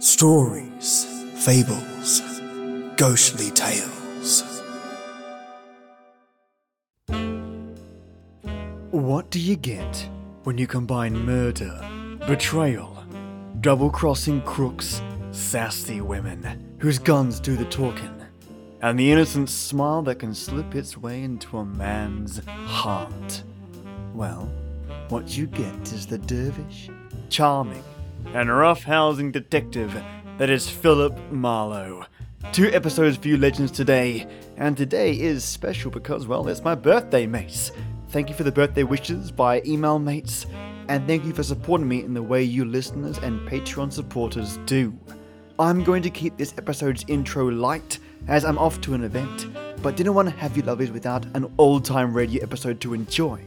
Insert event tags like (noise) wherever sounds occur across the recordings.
Stories, fables, ghostly tales. What do you get when you combine murder, betrayal, double crossing crooks, sassy women whose guns do the talking, and the innocent smile that can slip its way into a man's heart? Well, what you get is the dervish, charming, and rough-housing detective that is Philip Marlowe. Two episodes for you legends today, and today is special because, well, it's my birthday, mates. Thank you for the birthday wishes by email, mates, and thank you for supporting me in the way you listeners and Patreon supporters do. I'm going to keep this episode's intro light as I'm off to an event, but didn't want to have you lovers without an old time radio episode to enjoy.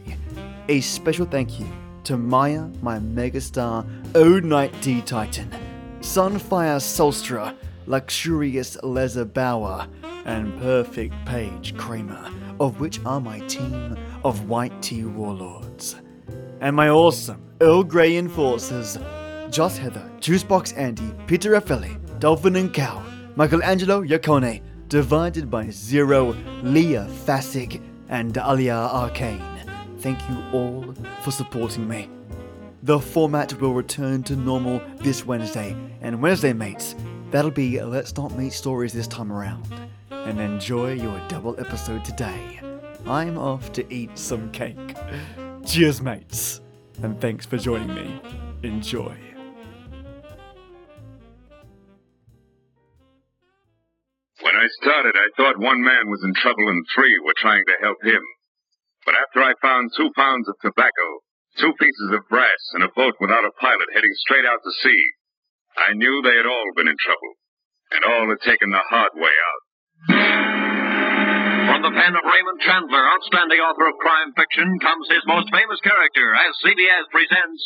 A special thank you to Mayah, my megastar, O Night D Titan, Sunfire Solstra, Luxurious Leather Bower, and Perfect Paige Cramer, of which are my team of White Tea Warlords. And my awesome Earl Grey enforcers, Joss Heather, Juicebox Andy, Peter Raffaelli, Dolphin and Cow, Michael Angelo Yacone, divided by Zero, Leah Fasig, and Dahlia Arcane. Thank you all for supporting me. The format will return to normal this Wednesday, and Wednesday, mates, that'll be Let's Not Meet Stories this time around. And enjoy your double episode today. I'm off to eat some cake. Cheers, mates, and thanks for joining me. Enjoy. When I started, I thought one man was in trouble and three were trying to help him. But after I found two pounds of tobacco, two pieces of brass, and a boat without a pilot heading straight out to sea, I knew they had all been in trouble, and all had taken the hard way out. From the pen of Raymond Chandler, outstanding author of crime fiction, comes his most famous character as CBS presents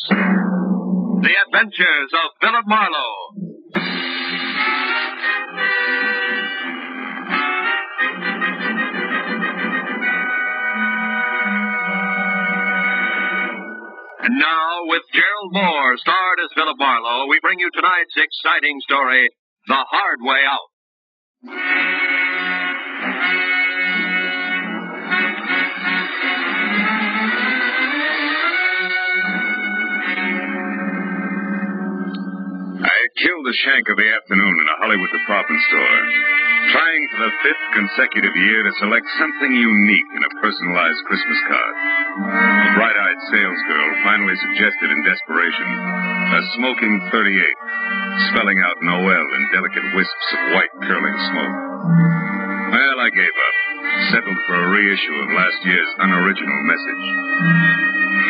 The Adventures of Philip Marlowe. And now, with Gerald Mohr, starred as Philip Marlowe, we bring you tonight's exciting story, The Hard Way Out. Killed the shank of the afternoon in a Hollywood department store, trying for the fifth consecutive year to select something unique in a personalized Christmas card. A bright-eyed salesgirl finally suggested in desperation a smoking 38, spelling out Noel in delicate wisps of white curling smoke. Well, I gave up, settled for a reissue of last year's unoriginal message.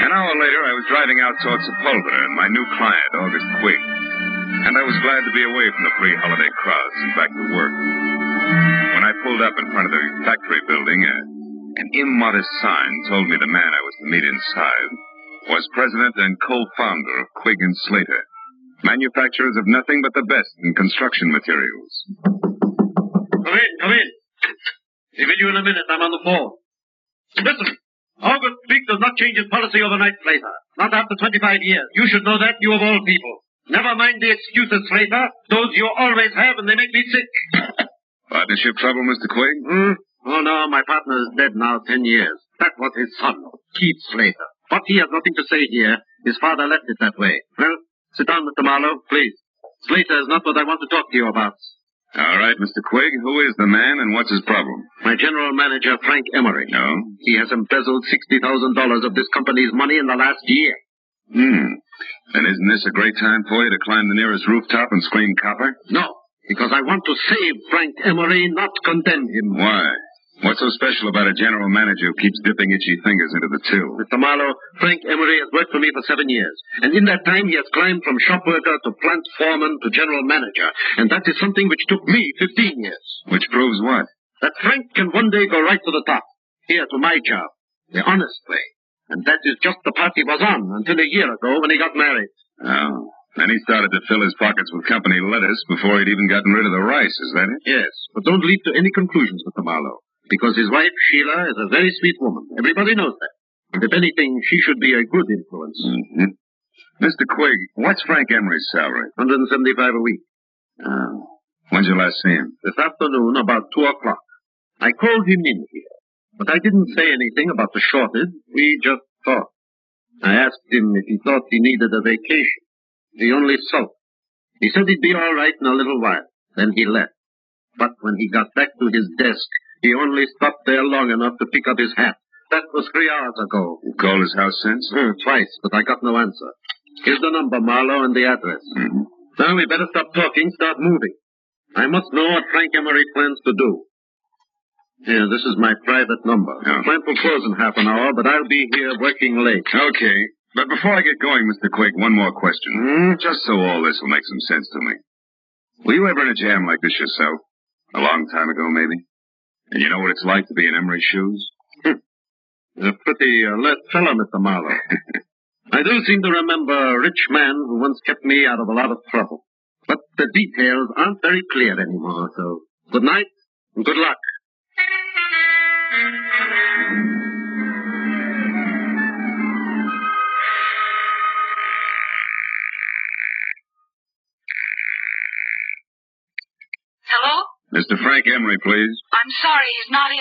An hour later, I was driving out towards Sepulveda and my new client, August Quigg. And I was glad to be away from the free holiday crowds and back to work. When I pulled up in front of the factory building, a, an immodest sign told me the man I was to meet inside was president and co-founder of Quigg and Slater, manufacturers of nothing but the best in construction materials. Come in, come in. With you in a minute. I'm on the phone. Listen, August Quigg does not change his policy overnight, Slater. Not after 25 years. You should know that, you of all people. Never mind the excuses, Slater. Those you always have, and they make me sick. (coughs) Partnership trouble, Mr. Quigg? Hmm? Oh, no, my partner is dead now ten years. That was his son, Keith Slater. But he has nothing to say here. His father left it that way. Well, sit down, Mr. Marlowe, please. Slater is not what I want to talk to you about. All right, Mr. Quigg, who is the man and what's his problem? My general manager, Frank Emery. No? He has embezzled $60,000 of this company's money in the last year. Hmm. Then isn't this a great time for you to climb the nearest rooftop and scream copper? No, because I want to save Frank Emery, not condemn him. Why? What's so special about a general manager who keeps dipping itchy fingers into the till? Mr. Marlowe, Frank Emery has worked for me for seven years. And in that time, he has climbed from shop worker to plant foreman to general manager. And that is something which took me 15 years. Which proves what? That Frank can one day go right to the top. Here to my job. The honest way. And that is just the path he was on until a year ago when he got married. Oh. Then he started to fill his pockets with company lettuce before he'd even gotten rid of the rice, is that it? Yes, but don't leap to any conclusions, Mr. Marlowe. Because his wife, Sheila, is a very sweet woman. Everybody knows that. And if anything, she should be a good influence. Mm-hmm. Mr. Quigg, what's Frank Emery's salary? 175 a week. Oh. When'd you last see him? This afternoon, about two o'clock. I called him in here, but I didn't say anything about the shortage. We just talked. I asked him if he thought he needed a vacation. He only sulked. He said he'd be all right in a little while. Then he left. But when he got back to his desk, he only stopped there long enough to pick up his hat. That was three hours ago. You called his house since? Hmm, twice, but I got no answer. Here's the number, Marlowe, and the address. Mm-hmm. Now we better stop talking, start moving. I must know what Frank Emery plans to do. Here, this is my private number. Yeah. Plant will close in half an hour, but I'll be here working late. Okay. But before I get going, Mr. Quigg, one more question. Hmm? Just so all this will make some sense to me. Were you ever in a jam like this yourself? A long time ago, maybe? And you know what it's like to be in Emery's shoes? A pretty alert fellow, Mr. Marlowe. (laughs) I do seem to remember a rich man who once kept me out of a lot of trouble. But the details aren't very clear anymore, so good night and good luck. Hello? Mr. Frank Emery, please. I'm sorry he's not in.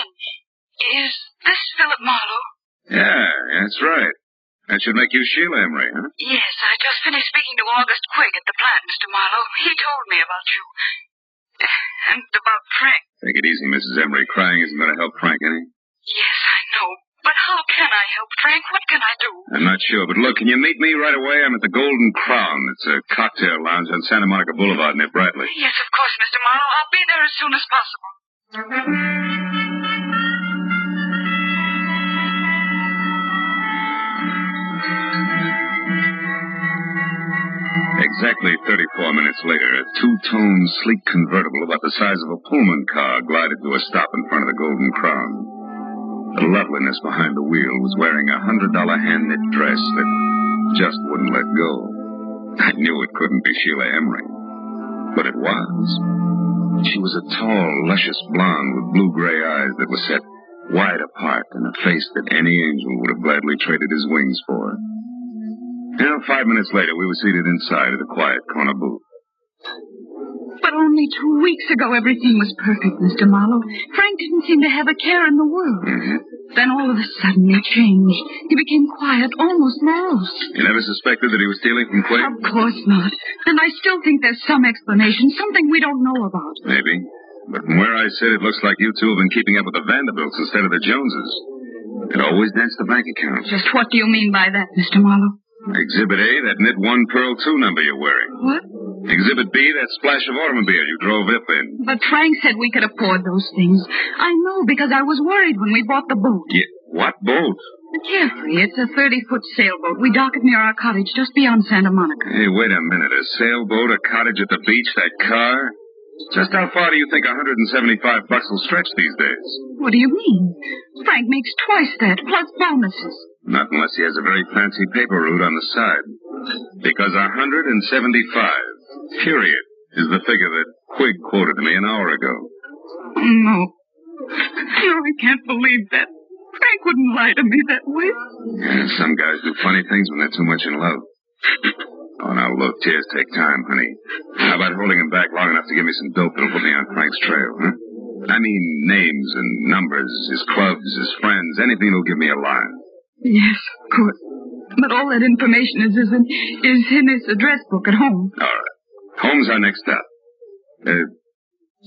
Is this Philip Marlowe? Yeah, that's right. That should make you Sheila Emery, huh? Yes, I just finished speaking to August Quigg at the plant, Mr. Marlowe. He told me about you. And about Frank. Take it easy, Mrs. Emery. Crying isn't going to help Frank any. Yes, I know. But how can I help Frank? What can I do? I'm not sure, but look, can you meet me right away? I'm at the Golden Crown. It's a cocktail lounge on Santa Monica Boulevard near Bradley. Yes, of course, Mr. Marlowe. I'll be there as soon as possible. Exactly 34 minutes later, a two-tone, sleek convertible about the size of a Pullman car glided to a stop in front of the Golden Crown. The loveliness behind the wheel was wearing a hundred dollar hand knit dress that just wouldn't let go. I knew it couldn't be Sheila Emery, but it was. She was a tall, luscious blonde with blue gray eyes that were set wide apart and a face that any angel would have gladly traded his wings for. Now, five minutes later, we were seated inside at a quiet corner booth. But only two weeks ago everything was perfect, Mr. Marlowe. Frank didn't seem to have a care in the world. Mm-hmm. Then all of a sudden he changed. He became quiet, almost morose. You never suspected that he was stealing from Quigg? Of course not. And I still think there's some explanation, something we don't know about. Maybe. But from where I sit, it looks like you two have been keeping up with the Vanderbilts instead of the Joneses. It always dents the bank account. Just what do you mean by that, Mr. Marlowe? Exhibit A, that knit one pearl two number you're wearing. What? Exhibit B, that splash of automobile you drove up in. But Frank said we could afford those things. I know because I was worried when we bought the boat. Yeah, what boat? The Carefree. It's a 30-foot sailboat. We dock it near our cottage just beyond Santa Monica. Hey, wait a minute. A sailboat, a cottage at the beach, that car? Just how far do you think 175 bucks will stretch these days? What do you mean? Frank makes twice that, plus bonuses. Not unless he has a very fancy paper route on the side. Because 175, period, is the figure that Quigg quoted to me an hour ago. No. No, I can't believe that. Frank wouldn't lie to me that way. Yeah, some guys do funny things when they're too much in love. Oh, now look, tears take time, honey. How about holding him back long enough to give me some dope that'll put me on Frank's trail, huh? I mean, names and numbers, his clubs, his friends, anything that'll give me a line. Yes, of course. But all that information is, is, in, is in his address book at home. All right. Home's our next step. Uh,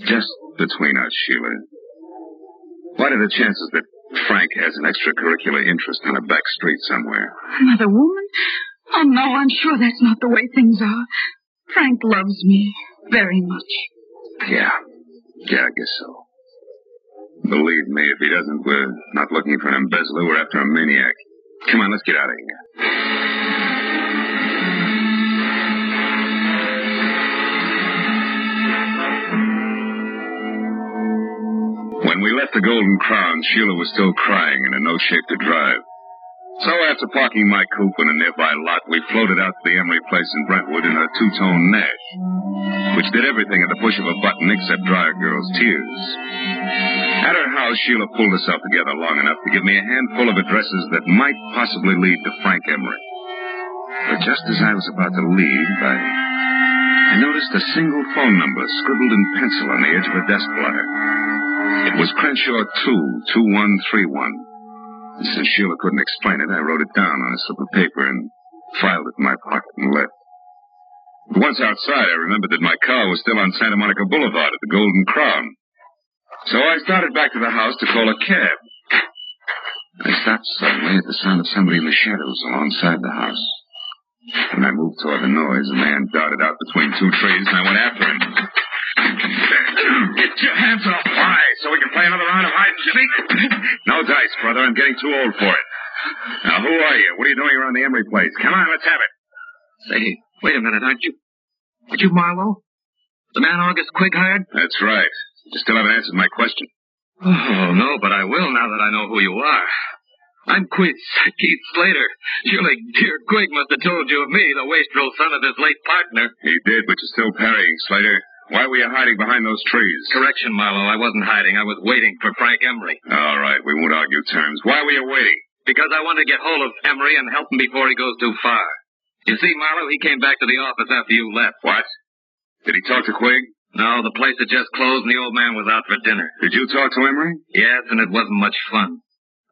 just between us, Sheila. What are the chances that Frank has an extracurricular interest on a back street somewhere? Another woman? Oh, no, I'm sure that's not the way things are. Frank loves me very much. Yeah. Yeah, I guess so. Believe me, if he doesn't, we're not looking for an embezzler. We're after a maniac. Come on, let's get out of here. When we left the Golden Crown, Sheila was still crying and in no shape to drive. So after parking my coupe in a nearby lot, we floated out to the Emery place in Brentwood in a two-tone Nash, which did everything at the push of a button except dry a girl's tears. House, Sheila pulled herself together long enough to give me a handful of addresses that might possibly lead to Frank Emery. But just as I was about to leave, I, I noticed a single phone number scribbled in pencil on the edge of a desk blotter. It was Crenshaw 2, 2131. And since Sheila couldn't explain it, I wrote it down on a slip of paper and filed it in my pocket and left. Once outside, I remembered that my car was still on Santa Monica Boulevard at the Golden Crown. So I started back to the house to call a cab. I stopped suddenly at the sound of somebody in the shadows alongside the house. When I moved toward the noise, a man darted out between two trees, and I went after him. Get your hands off! Why? So we can play another round of hide and seek? no dice, brother. I'm getting too old for it. Now, who are you? What are you doing around the Emery place? Come on, let's have it. Say, wait a minute, aren't you? Aren't you Marlowe? The man August Quig hired? That's right. You still haven't answered my question. Oh, no, but I will now that I know who you are. I'm Quig, Keith Slater. Surely dear Quig must have told you of me, the wastrel son of his late partner. He did, but you're still parrying, Slater. Why were you hiding behind those trees? Correction, Marlowe. I wasn't hiding. I was waiting for Frank Emery. All right, we won't argue terms. Why were you waiting? Because I wanted to get hold of Emery and help him before he goes too far. You see, Marlowe, he came back to the office after you left. What? Did he talk to Quig? No, the place had just closed and the old man was out for dinner. Did you talk to Emery? Yes, and it wasn't much fun.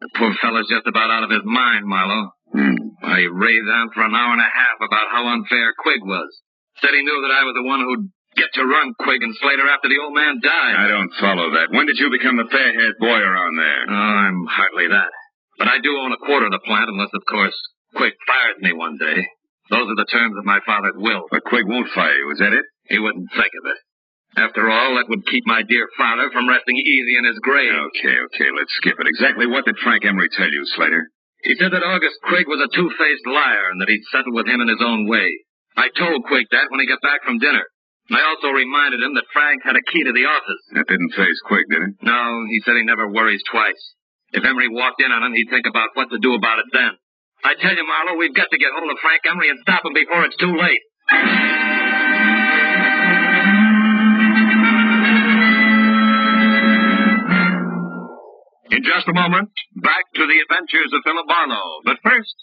The poor fellow's just about out of his mind, Marlowe. Hmm. Why, he raved on for an hour and a half about how unfair Quig was. Said he knew that I was the one who'd get to run Quig and Slater after the old man died. I don't follow that. When did you become the fair-haired boy around there? Oh, I'm hardly that. But I do own a quarter of the plant, unless, of course, Quig fires me one day. Those are the terms of my father's will. But Quig won't fire you, is that it? He wouldn't think of it. After all, that would keep my dear father from resting easy in his grave. Okay, okay, let's skip it. Exactly what did Frank Emery tell you, Slater? He said that August Quig was a two-faced liar and that he'd settle with him in his own way. I told Quig that when he got back from dinner. And I also reminded him that Frank had a key to the office. That didn't phase Quig, did it? No, he said he never worries twice. If Emery walked in on him, he'd think about what to do about it then. I tell you, Marlowe, we've got to get hold of Frank Emery and stop him before it's too late. In just a moment, back to the adventures of Philip Marlowe. But first,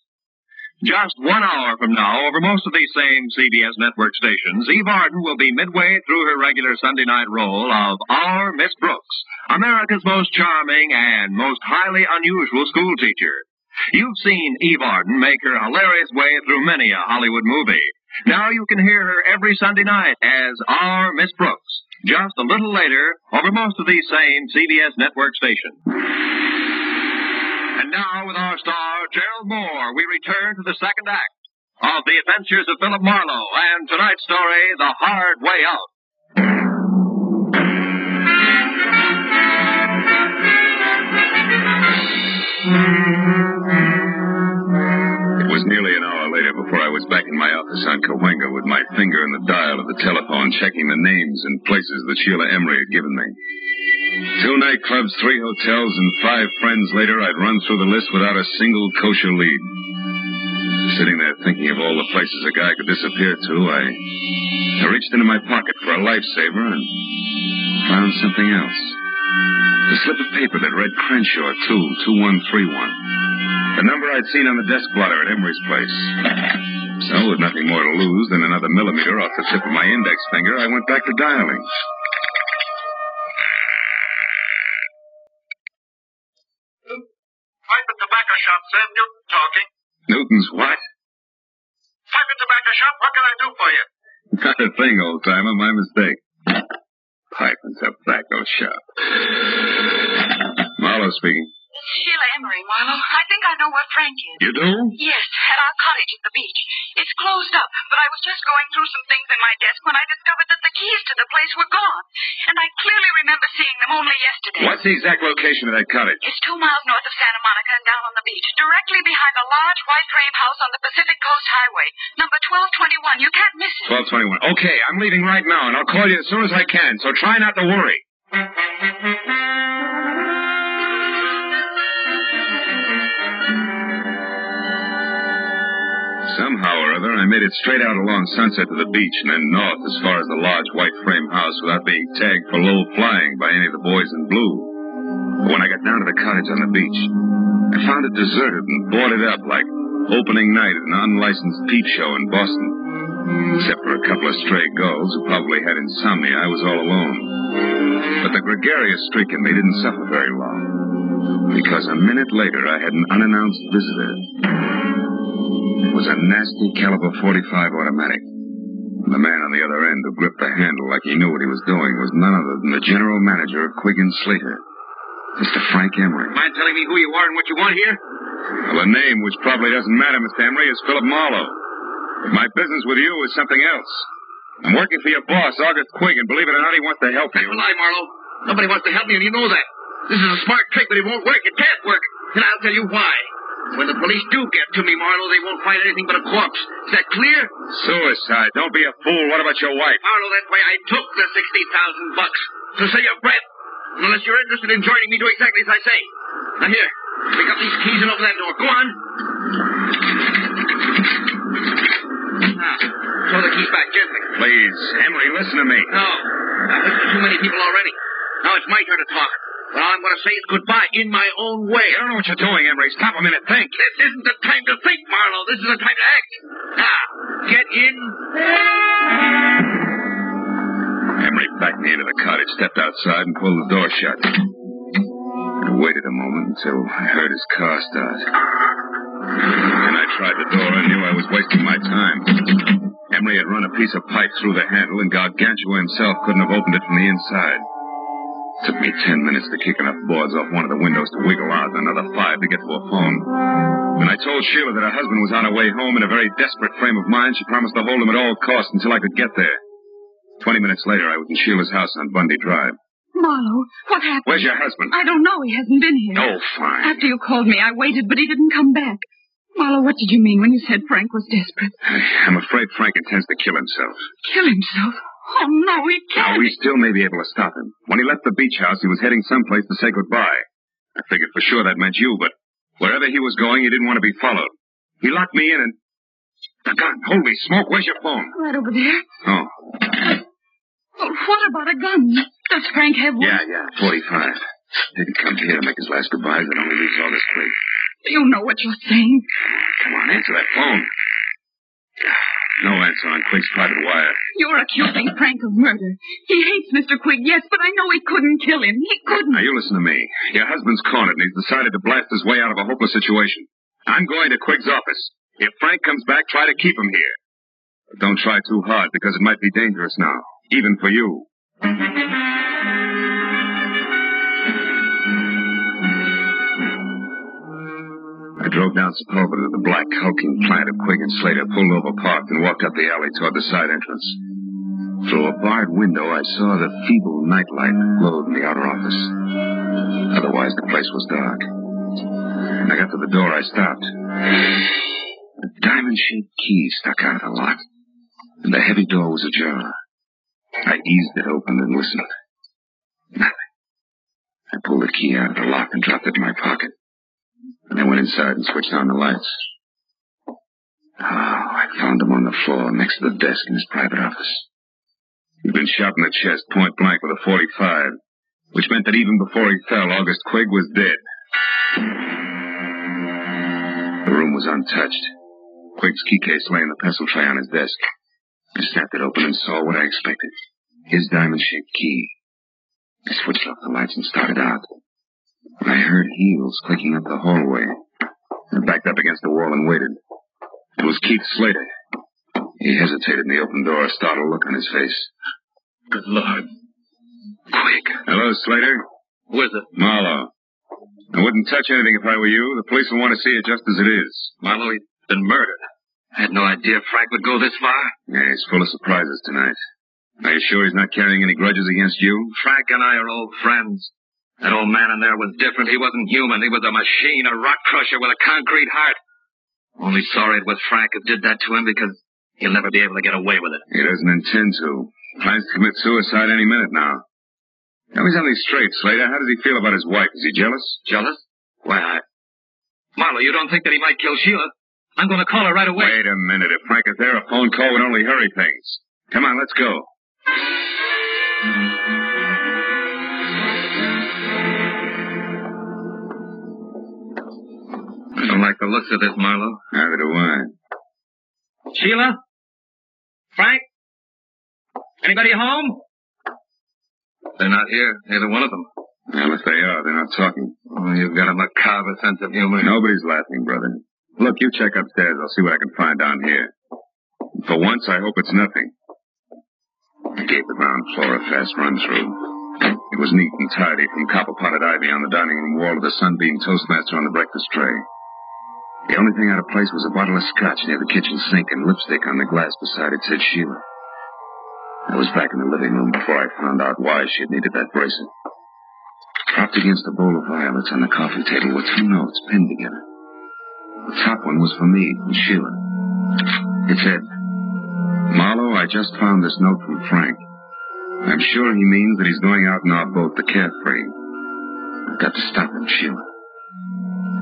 just one hour from now, over most of these same CBS network stations, Eve Arden will be midway through her regular Sunday night role of Our Miss Brooks, America's most charming and most highly unusual schoolteacher. You've seen Eve Arden make her hilarious way through many a Hollywood movie. Now you can hear her every Sunday night as Our Miss Brooks, just a little later over most of these same CBS network stations. And now, with our star, Gerald Mohr, we return to the second act of The Adventures of Philip Marlowe and tonight's story, The Hard Way Out. It (laughs) office on with my finger in the dial of the telephone, checking the names and places that Sheila Emery had given me. Two nightclubs, three hotels, and five friends later, I'd run through the list without a single kosher lead. Sitting there thinking of all the places a guy could disappear to, I, I reached into my pocket for a lifesaver and found something else. A slip of paper that read Crenshaw 2, 2131. The number I'd seen on the desk blotter at Emery's place. So, with nothing more to lose than another millimeter off the tip of my index finger, I went back to dialing. Pipe and tobacco shop, Sam Newton talking. Newton's what? Pipe and tobacco shop, what can I do for you? Not a thing, old timer. My mistake. Pipe and tobacco shop. Marlowe speaking. Sheila Emery, Marlowe. I think I know where Frank is. You do? Yes, at our cottage at the beach. It's closed up, but I was just going through some things in my desk when I discovered that the keys to the place were gone. And I clearly remember seeing them only yesterday. What's the exact location of that cottage? It's two miles north of Santa Monica and down on the beach, directly behind a large white frame house on the Pacific Coast Highway. Number 1221. You can't miss it. 1221. Okay, I'm leaving right now, and I'll call you as soon as I can, so try not to worry. Somehow or other, I made it straight out along Sunset to the beach and then north as far as the large white frame house without being tagged for low flying by any of the boys in blue. But when I got down to the cottage on the beach, I found it deserted and boarded up like opening night at an unlicensed peep show in Boston. Except for a couple of stray gulls who probably had insomnia, I was all alone. But the gregarious streak in me didn't suffer very long. Because a minute later, I had an unannounced visitor. It was a nasty caliber 45 automatic. And the man on the other end who gripped the handle like he knew what he was doing was none other than the general manager of Quig and Slater, Mr. Frank Emery. Mind telling me who you are and what you want here? Well, the name, which probably doesn't matter, Mr. Emery, is Philip Marlowe. But my business with you is something else. I'm working for your boss, August Quig, and believe it or not, he wants to help That's you. a lie, Marlowe. Nobody wants to help me, and you know that. This is a smart trick, but it won't work. It can't work. And I'll tell you why. When the police do get to me, Marlowe, they won't find anything but a corpse. Is that clear? Suicide. Don't be a fool. What about your wife? Marlowe, that's why I took the 60,000 bucks. So say your breath. Unless you're interested in joining me, do exactly as I say. Now here, pick up these keys and open that door. Go on. Now, throw the keys back gently. Please, Emery, listen to me. No. I've listened to too many people already. Now it's my turn to talk. All I'm going to say is goodbye in my own way. I don't know what you're doing, Emery. Stop a minute. Think. This isn't the time to think, Marlowe. This is the time to act. Now, get in. Emery backed me into the cottage, stepped outside, and pulled the door shut. I waited a moment until I heard his car start. Then I tried the door and knew I was wasting my time. Emery had run a piece of pipe through the handle, and Gargantua himself couldn't have opened it from the inside. It took me ten minutes to kick enough boards off one of the windows to wiggle out, and another five to get to a phone. When I told Sheila that her husband was on her way home in a very desperate frame of mind, she promised to hold him at all costs until I could get there. Twenty minutes later, I was in Sheila's house on Bundy Drive. Marlowe, what happened? Where's your husband? I don't know. He hasn't been here. Oh, fine. After you called me, I waited, but he didn't come back. Marlowe, what did you mean when you said Frank was desperate? I- I'm afraid Frank intends to kill himself. Kill himself? Oh, no, he Now, can't. Now, we still may be able to stop him. When he left the beach house, he was heading someplace to say goodbye. I figured for sure that meant you, but wherever he was going, he didn't want to be followed. He locked me in and... The gun. Holy smoke, where's your phone? Right over there. Oh, Oh, what about a gun? Does Frank have one? yeah, yeah, 45. Didn't come here to make his last goodbyes and only leaves August Quig. You know what you're saying. Come on, answer that phone. No answer on Quig's private wire. You're accusing Frank of murder. He hates Mr. Quigg, yes, but I know he couldn't kill him. He couldn't. Now, you listen to me. Your husband's cornered, and he's decided to blast his way out of a hopeless situation. I'm going to Quig's office. If Frank comes back, try to keep him here. But don't try too hard, because it might be dangerous now, even for you. I drove down Sepulveda to the black, hulking plant of Quig and Slater, pulled over, parked, and walked up the alley toward the side entrance. Through a barred window, I saw the feeble nightlight that glowed in the outer office. Otherwise, the place was dark. When I got to the door, I stopped. A diamond-shaped key stuck out of the lock, and the heavy door was ajar. I eased it open and listened. Nothing. I pulled the key out of the lock and dropped it in my pocket. And I went inside and switched on the lights. Oh, I found him on the floor next to the desk in his private office. He'd been shot in the chest point blank with a 45, which meant that even before he fell, August Quig was dead. The room was untouched. Quig's key case lay in the pencil tray on his desk. I snapped it open and saw what I expected. His diamond-shaped key. I switched off the lights and started out. I heard heels clicking up the hallway. I backed up against the wall and waited. It was Keith Slater. He hesitated in the open door, a startled look on his face. Good Lord. Quick. Hello, Slater. Who is it? Marlowe. I wouldn't touch anything if I were you. The police will want to see it just as it is. Marlowe, he's been murdered. I had no idea Frank would go this far. Yeah, he's full of surprises tonight. Are you sure he's not carrying any grudges against you? Frank and I are old friends. That old man in there was different. He wasn't human. He was a machine, a rock crusher with a concrete heart. Only sorry it was Frank who did that to him because he'll never be able to get away with it. He doesn't intend to. Plans to commit suicide any minute now. Tell me something straight, Slater. How does he feel about his wife? Is he jealous? Jealous? Why, I... Marlowe, you don't think that he might kill Sheila? I'm going to call her right away. Wait a minute. If Frank is there, a phone call would only hurry things. Come on, let's go. Mm-hmm. Like the looks of this, Marlowe. Neither do I. Sheila? Frank? Anybody home? They're not here, neither one of them. Well, if they are, they're not talking. Oh, you've got a macabre sense of humor. Nobody's laughing, brother. Look, you check upstairs. I'll see what I can find down here. For once, I hope it's nothing. I gave the ground floor a fast run through. It was neat and tidy, from copper potted ivy on the dining room wall to the sunbeam toastmaster on the breakfast tray. The only thing out of place was a bottle of scotch near the kitchen sink and lipstick on the glass beside it said Sheila. I was back in the living room before I found out why she had needed that bracelet. Propped against a bowl of violets on the coffee table were two notes pinned together. The top one was for me and Sheila. It said, Marlowe, I just found this note from Frank. I'm sure he means that he's going out in our boat, the Carefree. I've got to stop him, Sheila.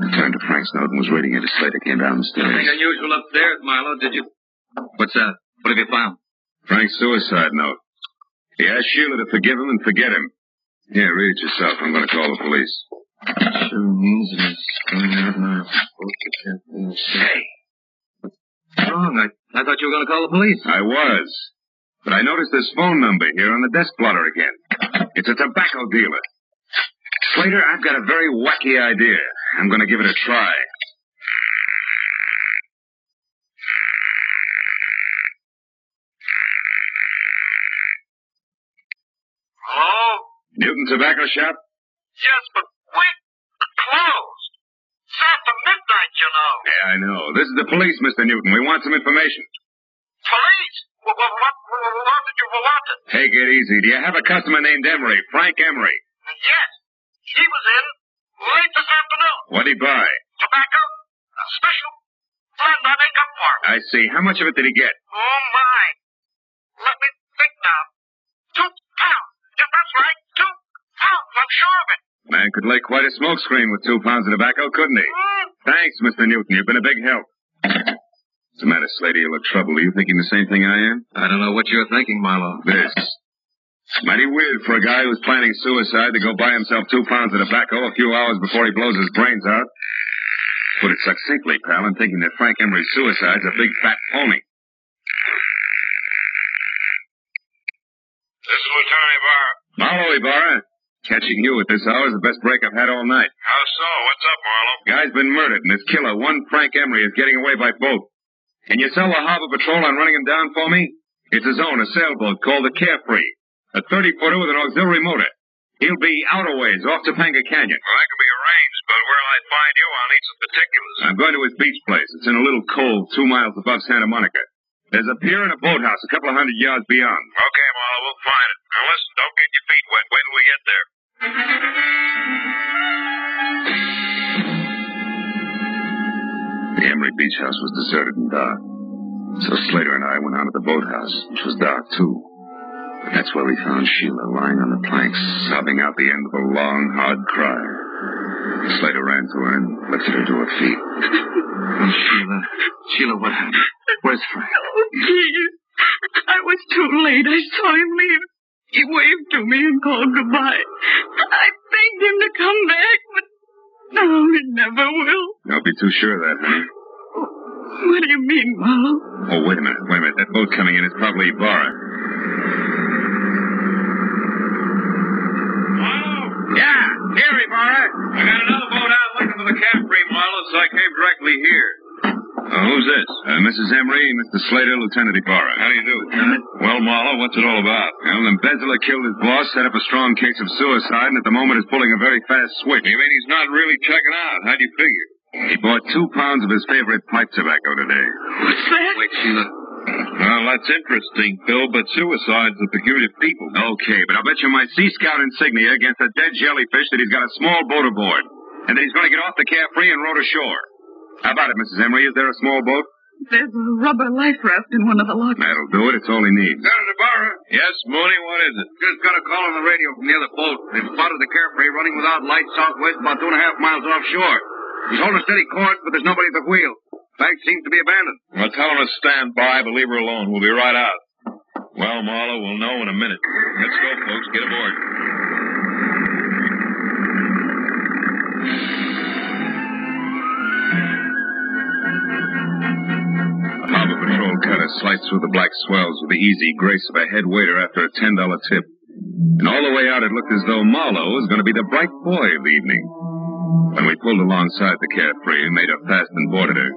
I turned to Frank's note and was reading it as Slater came down the Nothing stairs. unusual upstairs, Marlowe, did you? What's that? What have you found? Frank's suicide note. He asked Sheila to forgive him and forget him. Here, read it yourself. I'm going to call the police. Sure means that he's going out in our boat, the Hey, What's wrong? I, I thought you were going to call the police. I was. But I noticed this phone number here on the desk blotter again. It's a tobacco dealer. Slater, I've got a very wacky idea. I'm going to give it a try. Hello? Newton Tobacco Shop? Yes, but wait. Closed. It's after midnight, you know. Yeah, I know. This is the police, Mr. Newton. We want some information. Police? What, what, what, what did you want? Take it easy. Do you have a customer named Emery, Frank Emery? Yes. He was in late this afternoon. What'd he buy? Tobacco? A special blend I make up for. I see. How much of it did he get? Oh, my. Let me think now. Two pounds. Yes, that's right. Two pounds. I'm sure of it. Man could lay quite a smoke screen with two pounds of tobacco, couldn't he? Hmm? Thanks, Mr. Newton. You've been a big help. What's the matter, Slater? You look troubled. Are you thinking the same thing I am? I don't know what you're thinking, Marlowe. This. It's mighty weird for a guy who's planning suicide to go buy himself two pounds of tobacco a few hours before he blows his brains out. Put it succinctly, pal, I'm thinking that Frank Emery's suicide's a big fat phony. This is Lieutenant Ibarra. Marlowe, Ibarra. Catching you at this hour is the best break I've had all night. How so? What's up, Marlowe? Guy's been murdered, and his killer, one Frank Emery, is getting away by boat. Can you sell the harbor patrol on running him down for me? It's his own, a sailboat called the Carefree. A 30-footer with an auxiliary motor. He'll be out a ways, off Topanga Canyon. Well, that can be arranged, but where'll I find you? I'll need some particulars. I'm going to his beach place. It's in a little cove two miles above Santa Monica. There's a pier and a boathouse a couple of hundred yards beyond. Okay, Marlowe, we'll find it. Now listen, don't get your feet wet. Wait till we get there. The Emery Beach House was deserted and dark. So Slater and I went out to the boathouse, which was dark too. But that's where we found Sheila lying on the planks, sobbing out the end of a long, hard cry. Slater ran to her and lifted her to her feet. (laughs) Oh, Sheila. Sheila, what happened? Where's Frank? Oh, please. I was too late. I saw him leave. He waved to me and called goodbye. I begged him to come back, but no, he never will. Don't be too sure of that, honey. What do you mean, Marlowe? Oh, wait a minute, wait a minute. That boat coming in is probably Ibarra. Yeah, here, Ibarra. I got another boat out looking for the Carefree, Marlowe, so I came directly here. Uh, who's this? Uh, Mrs. Emery, Mr. Slater, Lieutenant Ibarra. How do you do, Lieutenant? Well, Marlowe, what's it all about? Well, the embezzler killed his boss, set up a strong case of suicide, and at the moment is pulling a very fast switch. You mean he's not really checking out? How do you figure? He bought two pounds of his favorite pipe tobacco today. What's that? Wait, Sheila. Well, that's interesting, Phil, but suicide's a peculiar people. Okay, but I'll bet you my Sea Scout insignia against a dead jellyfish that he's got a small boat aboard, and that he's going to get off the carefree and row to shore. How about it, Mrs. Emery? Is there a small boat? There's a rubber life raft in one of the lockers. That'll do it. It's all he needs. Lieutenant Ibarra? Yes, Mooney, what is it? Just got a call on the radio from the other boat. They've spotted the Carefree running without lights southwest about two and a half miles offshore. He's holding a steady course, but there's nobody at the wheel. Seems to be abandoned. Well, tell him to stand by, but leave her alone. We'll be right out. Well, Marlowe, we'll know in a minute. Let's go, folks. Get aboard. The harbor patrol cutter sliced through the black swells with the easy grace of a head waiter after a $10 tip. And all the way out, it looked as though Marlowe was going to be the bright boy of the evening. When we pulled alongside the Carefree made her fast and boarded her,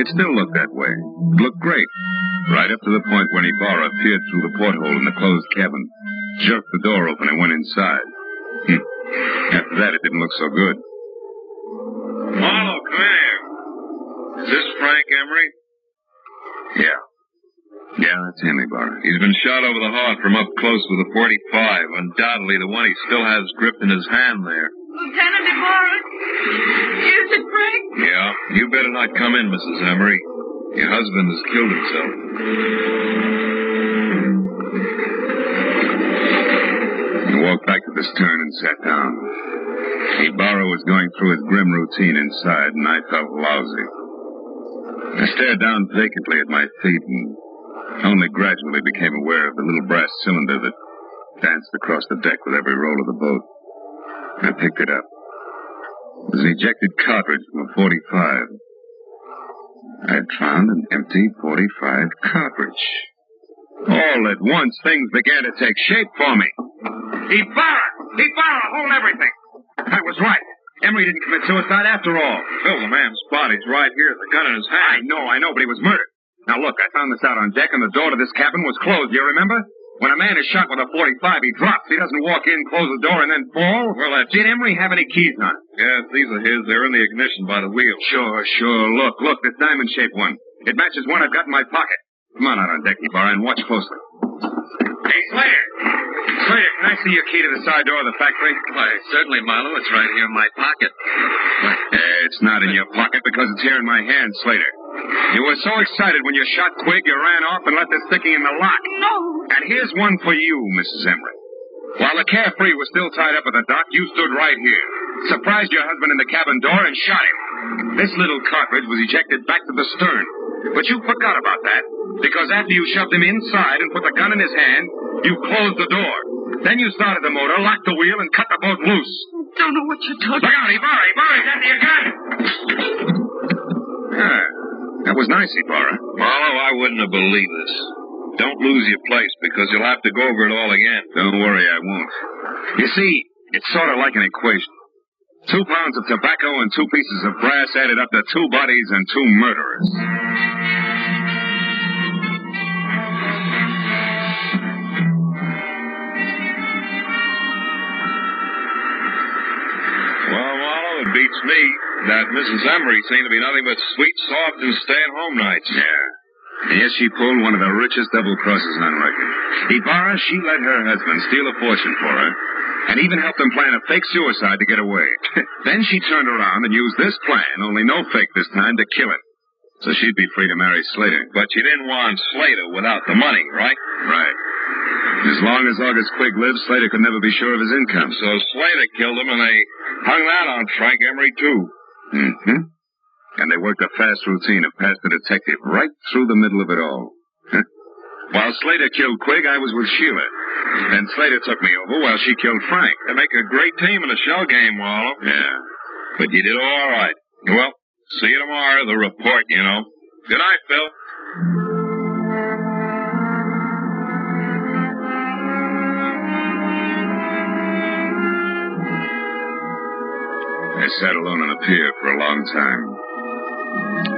it still looked that way. It looked great. Right up to the point when Ibarra peered through the porthole in the closed cabin, jerked the door open, and went inside. Hmm. After that, it didn't look so good. Marlowe, come here. Is this Frank Emery? Yeah. Yeah, that's him, Ibarra. He's been shot over the heart from up close with a 45. Undoubtedly the one he still has gripped in his hand there. Lieutenant Ibarra, is it Frank? Yeah, you better not come in, Mrs. Emery. Your husband has killed himself. He walked back to the stern and sat down. Ibarra was going through his grim routine inside, and I felt lousy. I stared down vacantly at my feet and only gradually became aware of the little brass cylinder that danced across the deck with every roll of the boat. I picked it up. It was an ejected cartridge from a 45. I had found an empty 45 cartridge. All at once, things began to take shape for me. He fired. Ibarra! Ibarra, hold everything! I was right. Emery didn't commit suicide after all. Phil, the man's body's right here, the gun in his hand. I know, I know, but he was murdered. Now look, I found this out on deck, and the door to this cabin was closed. You remember? When a man is shot with a 45, he drops. He doesn't walk in, close the door, and then fall. Well, that's... Did Emery have any keys on? Yes, these are his. They're in the ignition by the wheel. Sure, sure. Look, look, this diamond-shaped one. It matches one I've got in my pocket. Come on out on deck, Ibarra, and watch closely. Hey, Slater! Slater, can I see your key to the side door of the factory? Why, certainly, Marlowe. It's right here in my pocket. It's not in your pocket because it's here in my hand, Slater. You were so excited when you shot Quig, you ran off and left this sticking in the lock. No. And here's one for you, Mrs. Emery. While the carefree was still tied up at the dock, you stood right here, surprised your husband in the cabin door, and shot him. This little cartridge was ejected back to the stern. But you forgot about that, because after you shoved him inside and put the gun in his hand, you closed the door. Then you started the motor, locked the wheel, and cut the boat loose. Don't know what you're talking Look out, Ibarra! Ibarra, he's after your gun! Ah, (laughs) that was nice, eh, Ibarra. Marlowe, I wouldn't have believed this. Don't lose your place because you'll have to go over it all again. Don't worry, I won't. You see, it's sort of like an equation. Two pounds of tobacco and two pieces of brass added up to two bodies and two murderers. Well, Marlowe, it beats me that Mrs. Emery seemed to be nothing but sweet, soft, and stay-at-home nights. Yeah. Yes, she pulled one of the richest double crosses on record. Ibarra, she let her husband steal a fortune for her, and even helped him plan a fake suicide to get away. (laughs) then she turned around and used this plan, only no fake this time, to kill him. So she'd be free to marry Slater. But she didn't want Slater without the money, right? Right. As long as August Quig lives, Slater could never be sure of his income. So Slater killed him, and they hung that on Frank Emery, too. Mm-hmm. And they worked a fast routine of past the detective right through the middle of it all. while Slater killed Quig, I was with Sheila. Then Slater took me over while she killed Frank. They make a great team in a shell game, Marlowe. Yeah. But you did all right. Well, see you tomorrow, the report, you know. Good night, Phil. Sat alone on a pier for a long time.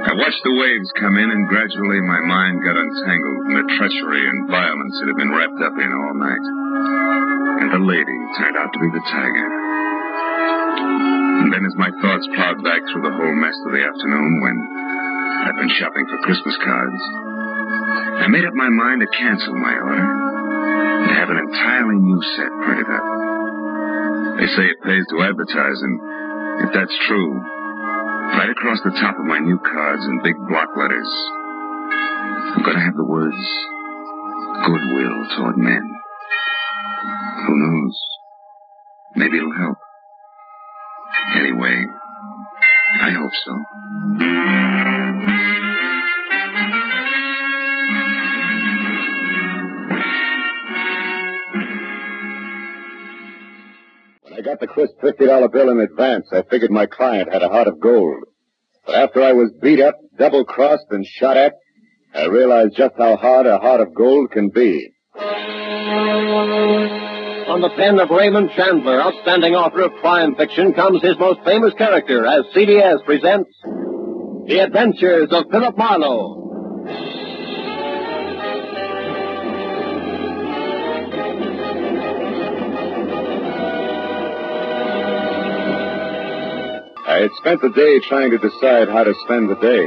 I watched the waves come in, and gradually my mind got untangled from the treachery and violence it had been wrapped up in all night. And the lady turned out to be the tiger. And then, as my thoughts plowed back through the whole mess of the afternoon when I'd been shopping for Christmas cards, I made up my mind to cancel my order and have an entirely new set printed up. They say it pays to advertise, and if that's true, right across the top of my new cards in big block letters, I'm going to have the words goodwill toward men. Who knows? Maybe it'll help. Anyway, I hope so. Got the crisp $50 bill in advance, I figured my client had a heart of gold. But after I was beat up, double crossed, and shot at, I realized just how hard a heart of gold can be. From the pen of Raymond Chandler, outstanding author of crime fiction, comes his most famous character as CBS presents The Adventures of Philip Marlowe. I had spent the day trying to decide how to spend the day.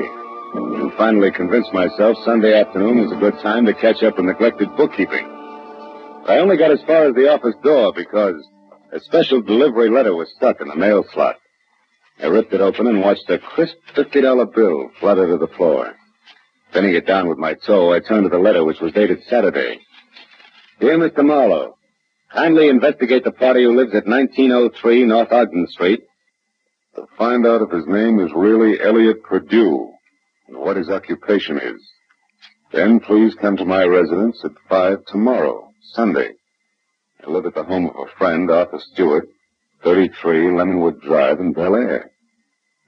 And finally convinced myself Sunday afternoon was a good time to catch up with neglected bookkeeping. I only got as far as the office door because a special delivery letter was stuck in the mail slot. I ripped it open and watched a crisp $50 bill flutter to the floor. Bending it down with my toe, I turned to the letter, which was dated Saturday. Dear Mr. Marlowe, kindly investigate the party who lives at 1903 North Ogden Street to find out if his name is really Elliot Perdue and what his occupation is. Then please come to my residence at 5 tomorrow, Sunday. I live at the home of a friend, Arthur Stewart, 33 Lemonwood Drive in Bel Air.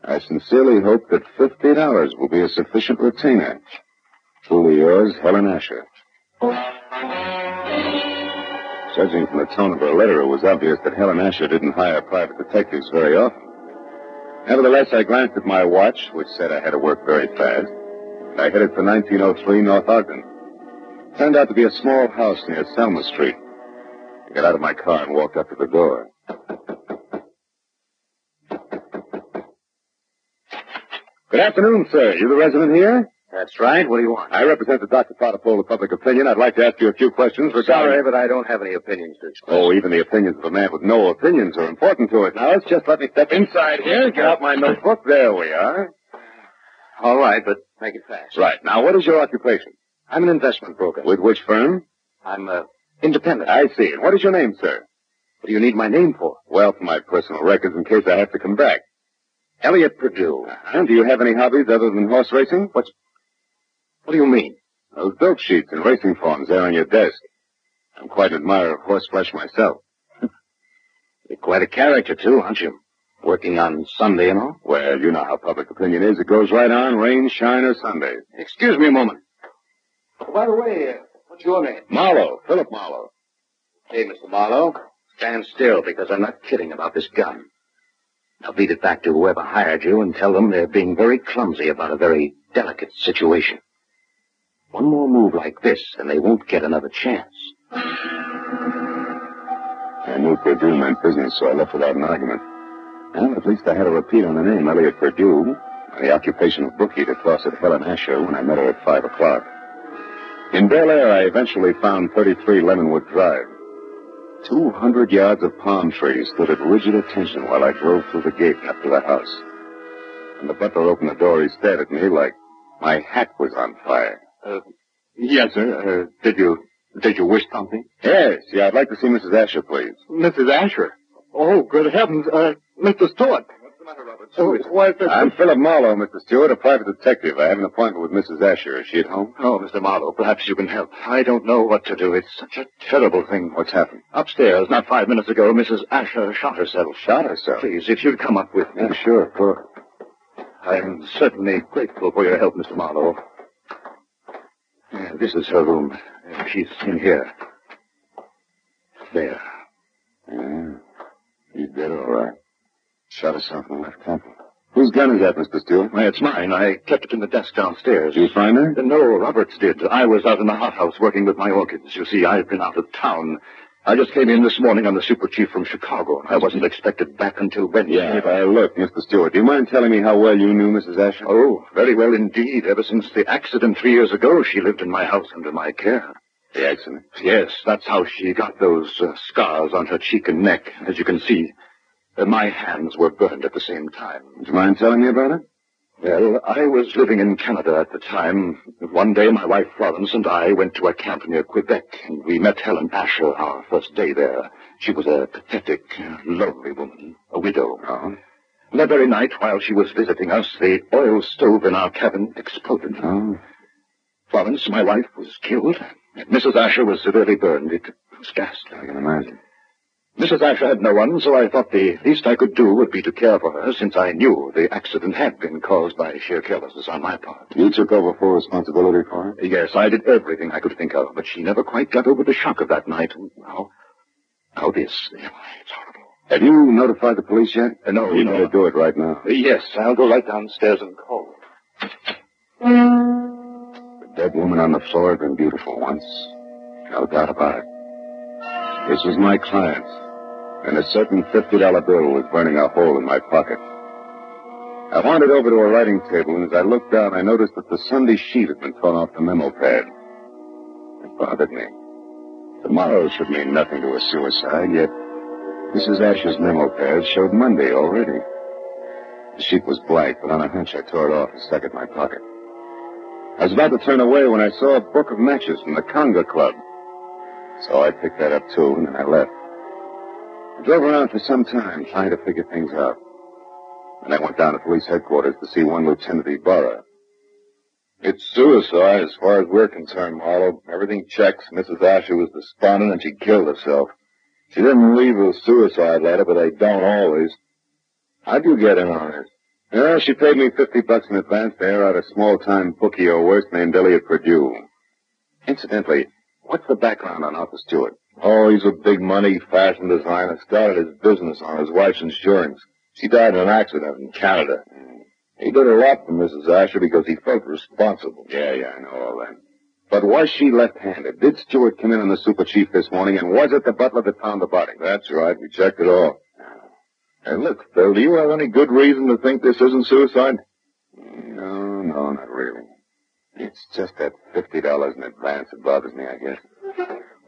I sincerely hope that $50 will be a sufficient retainer. Truly yours, Helen Asher. Judging from the tone of her letter, it was obvious that Helen Asher didn't hire private detectives very often. Nevertheless, I glanced at my watch, which said I had to work very fast, and I headed for 1903 North Ogden. Turned out to be a small house near Selma Street. I got out of my car and walked up to the door. Good afternoon, sir. You the resident here? That's right. What do you want? I represent the Dr. Potter poll of public opinion. I'd like to ask you a few questions regarding... Sorry, but I don't have any opinions to express. Oh, even the opinions of a man with no opinions are important to it. Now, let's just let me step inside here and get out my notebook. There we are. All right, but make it fast. Right. Now, what is your occupation? I'm an investment broker. With which firm? I'm uh, independent. I see. And what is your name, sir? What do you need my name for? Well, for my personal records in case I have to come back. Elliot Purdue. And do you have any hobbies other than horse racing? What's... What do you mean? Those bill sheets and racing forms there on your desk. I'm quite an admirer of horseflesh myself. (laughs) You're quite a character, too, aren't you? Working on Sunday and all? Well, you know how public opinion is. It goes right on, rain, shine, or Sunday. Excuse me a moment. By the way, uh, what's your name? Marlowe, Philip Marlowe. Hey, Mr. Marlowe. Stand still, because I'm not kidding about this gun. Now beat it back to whoever hired you and tell them they're being very clumsy about a very delicate situation. One more move like this, and they won't get another chance. I knew Purdue meant business, so I left without an argument. Well, at least I had a repeat on the name, Elliot Purdue, and the occupation of bookie toss at Helen Asher when I met her at 5 o'clock. In Bel Air, I eventually found 33 Lemonwood Drive. Two hundred yards of palm trees stood at rigid attention while I drove through the gate and up to the house. When the butler opened the door, he stared at me like my hat was on fire. Uh, yes, sir. Uh, did you did you wish something? Yes, yeah, I'd like to see Mrs. Asher, please. Mrs. Asher. Oh, good heavens, uh, Mr. Stewart. What's the matter, Robert? Oh, why, Mr. I'm Philip Marlowe, Mr. Stewart, a private detective. I have an appointment with Mrs. Asher. Is she at home? Oh, Mr. Marlowe, perhaps you can help. I don't know what to do. It's such a terrible thing. What's happened? Upstairs, not five minutes ago, Mrs. Asher shot herself. Shot herself? Please, if you'd come up with me. Yeah, sure, of course. I'm certainly grateful for your help, Mr. Marlowe. This is her room. She's in here. There. Yeah. She's dead, all right. Shot herself in the left temple. Whose gun is that, Mr. Stewart? Why, it's mine. I kept it in the desk downstairs. Did you find her? No, Roberts did. I was out in the hothouse working with my orchids. You see, I've been out of town. I just came in this morning on the super chief from Chicago. and I wasn't expected back until Wednesday. Yeah, uh, look, Mr. Stewart, do you mind telling me how well you knew Mrs. Asher? Oh, very well indeed. Ever since the accident three years ago, she lived in my house under my care. The accident? Yes, that's how she got those uh, scars on her cheek and neck. As you can see, uh, my hands were burned at the same time. Do you mind telling me about it? Well, I was living in Canada at the time. One day, my wife Florence and I went to a camp near Quebec, and we met Helen Asher our first day there. She was a pathetic, lovely woman, a widow. Oh. That very night, while she was visiting us, the oil stove in our cabin exploded. Oh. Florence, my wife, was killed. Mrs. Asher was severely burned. It was ghastly. I can imagine. Mrs. Asher had no one, so I thought the least I could do would be to care for her, since I knew the accident had been caused by sheer carelessness on my part. You took over full responsibility for her? Yes, I did everything I could think of, but she never quite got over the shock of that night. Now, now this. It's horrible. Have you notified the police yet? Uh, no, You no. better do it right now. Yes, I'll go right downstairs and call. The dead woman on the floor had been beautiful once. No doubt about it. This was my client, and a certain $50 bill was burning a hole in my pocket. I wandered over to a writing table, and as I looked down, I noticed that the Sunday sheet had been torn off the memo pad. It bothered me. Tomorrow should mean nothing to a suicide, yet Mrs. Asher's memo pad showed Monday already. The sheet was blank, but on a hunch I tore it off and stuck it in my pocket. I was about to turn away when I saw a book of matches from the Conga Club. So I picked that up too, and then I left. I drove around for some time trying to figure things out. And I went down to police headquarters to see one Lieutenant Ibarra. It's suicide as far as we're concerned, Marlowe. Everything checks. Mrs. Asher was despondent and she killed herself. She didn't leave a suicide letter, but they don't always. How'd you get in on this? Yeah, she paid me 50 bucks in advance to air out a small-time bookie or worse named Elliot Purdue. Incidentally, what's the background on Arthur Stewart? Oh, he's a big money fashion designer. Started his business on his wife's insurance. She died in an accident in Canada. He did a lot for Mrs. Asher because he felt responsible. Yeah, yeah, I know all that. But was she left-handed? Did Stewart come in on the super chief this morning, and was it the butler that found the body? That's right. We checked it all. And look, Phil, do you have any good reason to think this isn't suicide? No, no, not really. It's just that $50 in advance that bothers me, I guess.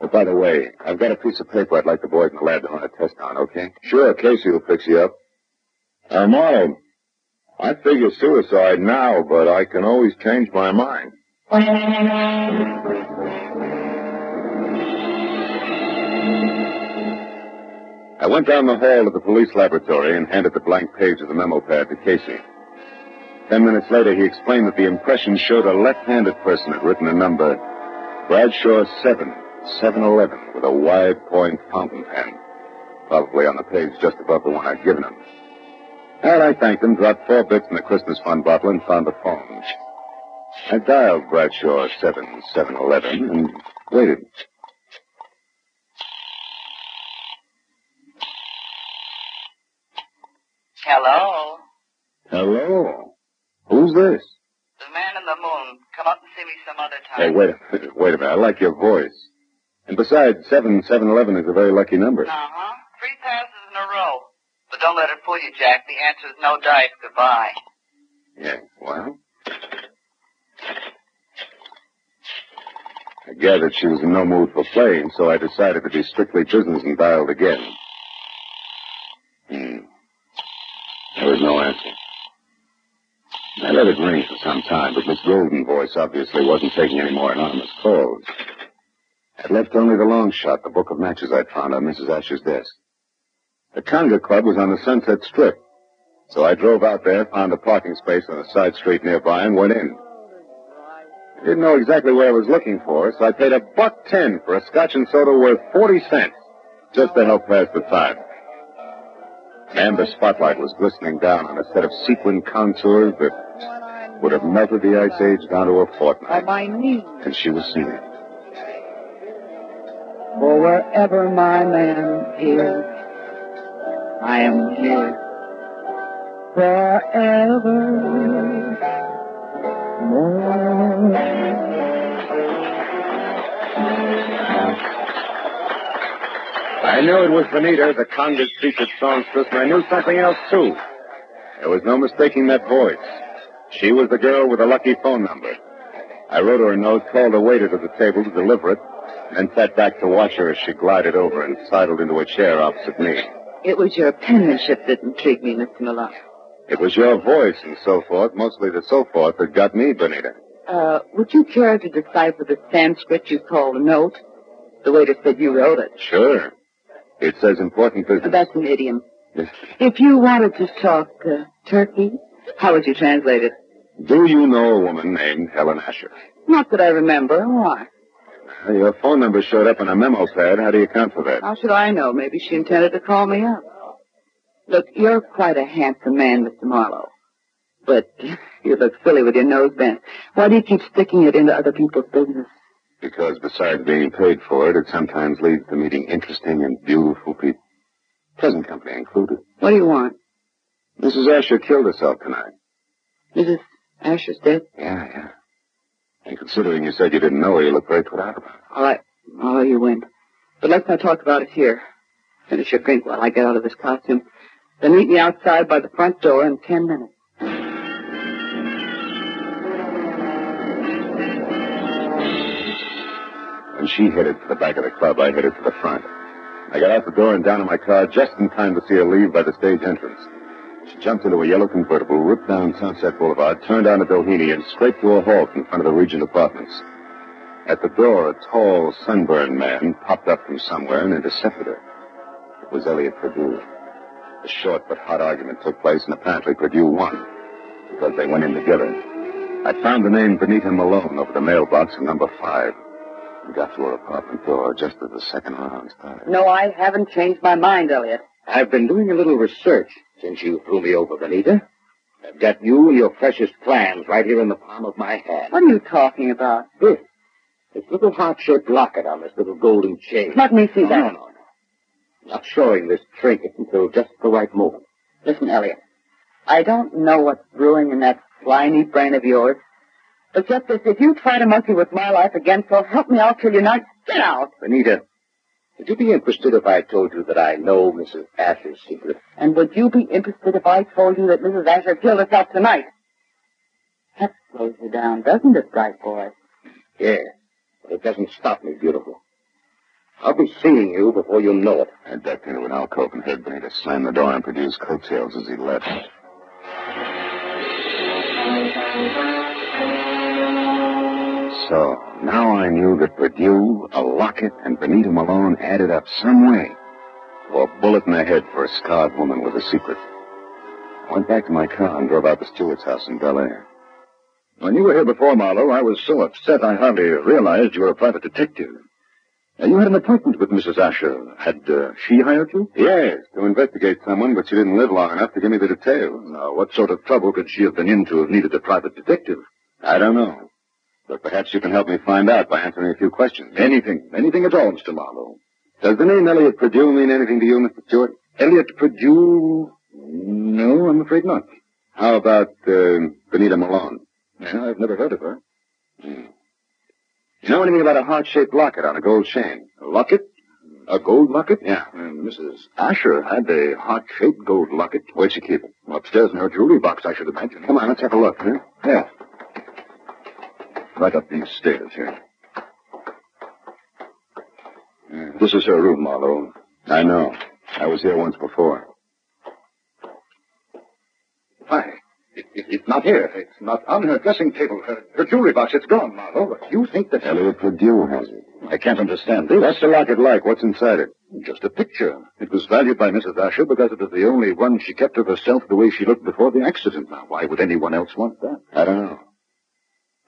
Oh, by the way, I've got a piece of paper I'd like the boys in the lab to run a test on, okay? Sure, Casey will fix you up. Uh, Marlowe, I figure suicide now, but I can always change my mind. I went down the hall to the police laboratory and handed the blank page of the memo pad to Casey. Ten minutes later, he explained that the impression showed a left-handed person had written a number, Bradshaw 7, 711, with a wide point fountain pen, probably on the page just above the one I'd given him. And I thanked him, dropped four bits in the Christmas fund bottle, and found the phone. I dialed Bradshaw 7, 711, and waited. Hello? Hello? Who's this? The man in the moon. Come up and see me some other oh, time. Hey, wait a minute. Wait a minute. I like your voice. And besides, 7, 711 is a very lucky number. Uh-huh. Three passes in a row. But don't let it fool you, Jack. The answer is no dice. Goodbye. Yeah, well. I gathered she was in no mood for playing, so I decided to be strictly business and dialed again. Hmm. There was no answer. I let it ring for some time, but Miss Golden voice obviously wasn't taking any more anonymous calls. I'd left only the long shot, the book of matches I'd found on Mrs. Asher's desk. The Conga Club was on the Sunset Strip, so I drove out there, found a parking space on a side street nearby, and went in. I didn't know exactly what I was looking for, so I paid a buck ten for a scotch and soda worth forty cents, just to help pass the time. An amber spotlight was glistening down on a set of sequin contours that would have melted the ice age down to a fortnight. my knees. And she was singing. For wherever my man is, I am his I knew it was Benita, the Conga's featured songstress, and I knew something else, too. There was no mistaking that voice. She was the girl with the lucky phone number. I wrote her a note, called a waiter to the table to deliver it, and sat back to watch her as she glided over and sidled into a chair opposite me. It was your penmanship that intrigued me, Mr. Malone. It was your voice and so forth, mostly the so forth, that got me, Benita. Uh, would you care to decipher the Sanskrit you call a note? The waiter said you wrote it. Sure. It says important business. That's an idiom. If you wanted to talk uh, turkey, how would you translate it? Do you know a woman named Helen Asher? Not that I remember. Why? Your phone number showed up on a memo pad. How do you account for that? How should I know? Maybe she intended to call me up. Look, you're quite a handsome man, Mr. Marlowe. But (laughs) you look silly with your nose bent. Why do you keep sticking it into other people's business? Because besides being paid for it, it sometimes leads to meeting interesting and beautiful people. Pleasant company included. What do you want? Mrs. Asher killed herself tonight. Mrs. Asher's dead? Yeah, yeah. And considering you said you didn't know her, you look very put out about it. All right. I'll let you win. But let's not talk about it here. Finish your drink while I get out of this costume. Then meet me outside by the front door in ten minutes. When she headed for the back of the club, I headed for the front. I got out the door and down in my car just in time to see her leave by the stage entrance. She jumped into a yellow convertible, ripped down Sunset Boulevard, turned onto Doheny, and scraped to a halt in front of the Regent Apartments. At the door, a tall, sunburned man popped up from somewhere and intercepted her. It was Elliot Perdue. A short but hot argument took place, and apparently Perdue won, because they went in together. I found the name Benita Malone over the mailbox in number five. We got to her apartment door just as the second round started. No, I haven't changed my mind, Elliot. I've been doing a little research since you threw me over, Benita. I've got you and your precious plans right here in the palm of my hand. What are you talking about? This. This little heart-shaped locket on this little golden chain. Let me see no, that. No, no, no. Not showing this trinket until just the right moment. Listen, Elliot. I don't know what's brewing in that slimy brain of yours. But just this, if you try to monkey with my life again, so help me, I'll kill you. Now get out. Benita, would you be interested if I told you that I know Mrs. Asher's secret? And would you be interested if I told you that Mrs. Asher killed herself tonight? That slows you down, doesn't it, bright boy? Yeah, but it doesn't stop me, beautiful. I'll be seeing you before you know it. I ducked into an alcove and heard Benita slam the door and produce coattails as he left. So now I knew that Purdue, a locket, and Benita Malone added up some way to a bullet in the head for a scarred woman with a secret. I went back to my car and drove out to Stewart's house in Bel Air. When you were here before, Marlowe, I was so upset I hardly realized you were a private detective. Now, you had an appointment with Mrs. Asher. Had uh, she hired you? Yes, to investigate someone, but she didn't live long enough to give me the details. Now, what sort of trouble could she have been in to have needed a private detective? I don't know. But perhaps you can help me find out by answering a few questions. Anything. Anything at all, Mr. Marlowe. Does the name Elliot Purdue mean anything to you, Mr. Stewart? Elliot Purdue? No, I'm afraid not. How about uh, Benita Malone? Yeah, I've never heard of her. Hmm. You know anything about a heart-shaped locket on a gold chain? A locket? A gold locket? Yeah. And Mrs. Asher had a heart-shaped gold locket. Where'd she keep it? Upstairs in her jewelry box, I should imagine. Come on, let's have a look, huh? Yeah. Right up these stairs here. Yeah. This is her room, Marlowe. I know. I was here once before. Why? It, it, it's not here. It's not on her dressing table. Her, her jewelry box, it's gone, Marlowe. But you think that... Elliot Purdue has it. I can't understand this. What's the locket like? What's inside it? Just a picture. It was valued by Mrs. Asher because it was the only one she kept of herself the way she looked before the accident. Now, why would anyone else want that? I don't know.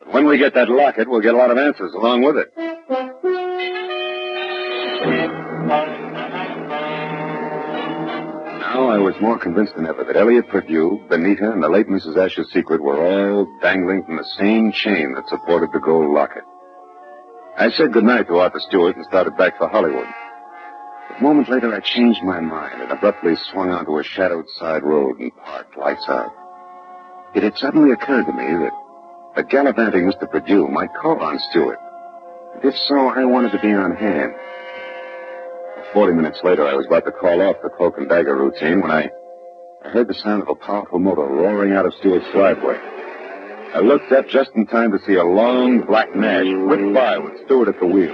But when we get that locket, we'll get a lot of answers along with it. Now I was more convinced than ever that Elliot Purdue, Benita, and the late Mrs. Asher's secret were all dangling from the same chain that supported the gold locket. I said goodnight to Arthur Stewart and started back for Hollywood. But moments later, I changed my mind and abruptly swung onto a shadowed side road and parked lights out. It had suddenly occurred to me that a gallivanting Mr. Purdue might call on Stewart. If so, I wanted to be on hand. Forty minutes later, I was about to call off the cloak and dagger routine when I, I heard the sound of a powerful motor roaring out of Stewart's driveway. I looked up just in time to see a long black Nash whip by with Stewart at the wheel.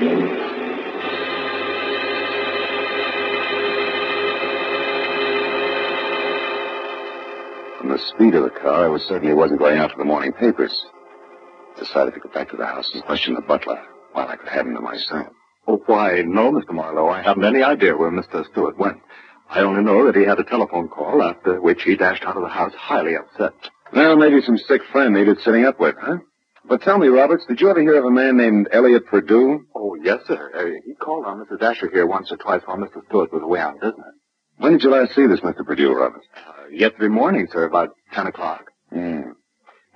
From the speed of the car, I was certain he wasn't going out for the morning papers. Decided to go back to the house and question the butler while I could have him to myself. Oh, why, no, Mr. Marlowe. I haven't any idea where Mr. Stewart went. I only know that he had a telephone call, after which he dashed out of the house highly upset. Well, maybe some sick friend needed sitting up with, huh? But tell me, Roberts, did you ever hear of a man named Elliot Purdue? Oh, yes, sir. Uh, he called on Mrs. Asher here once or twice while Mr. Stewart was away on business. When did you last see this Mr. Purdue, Roberts? Uh, yesterday morning, sir, about 10 o'clock. Hmm.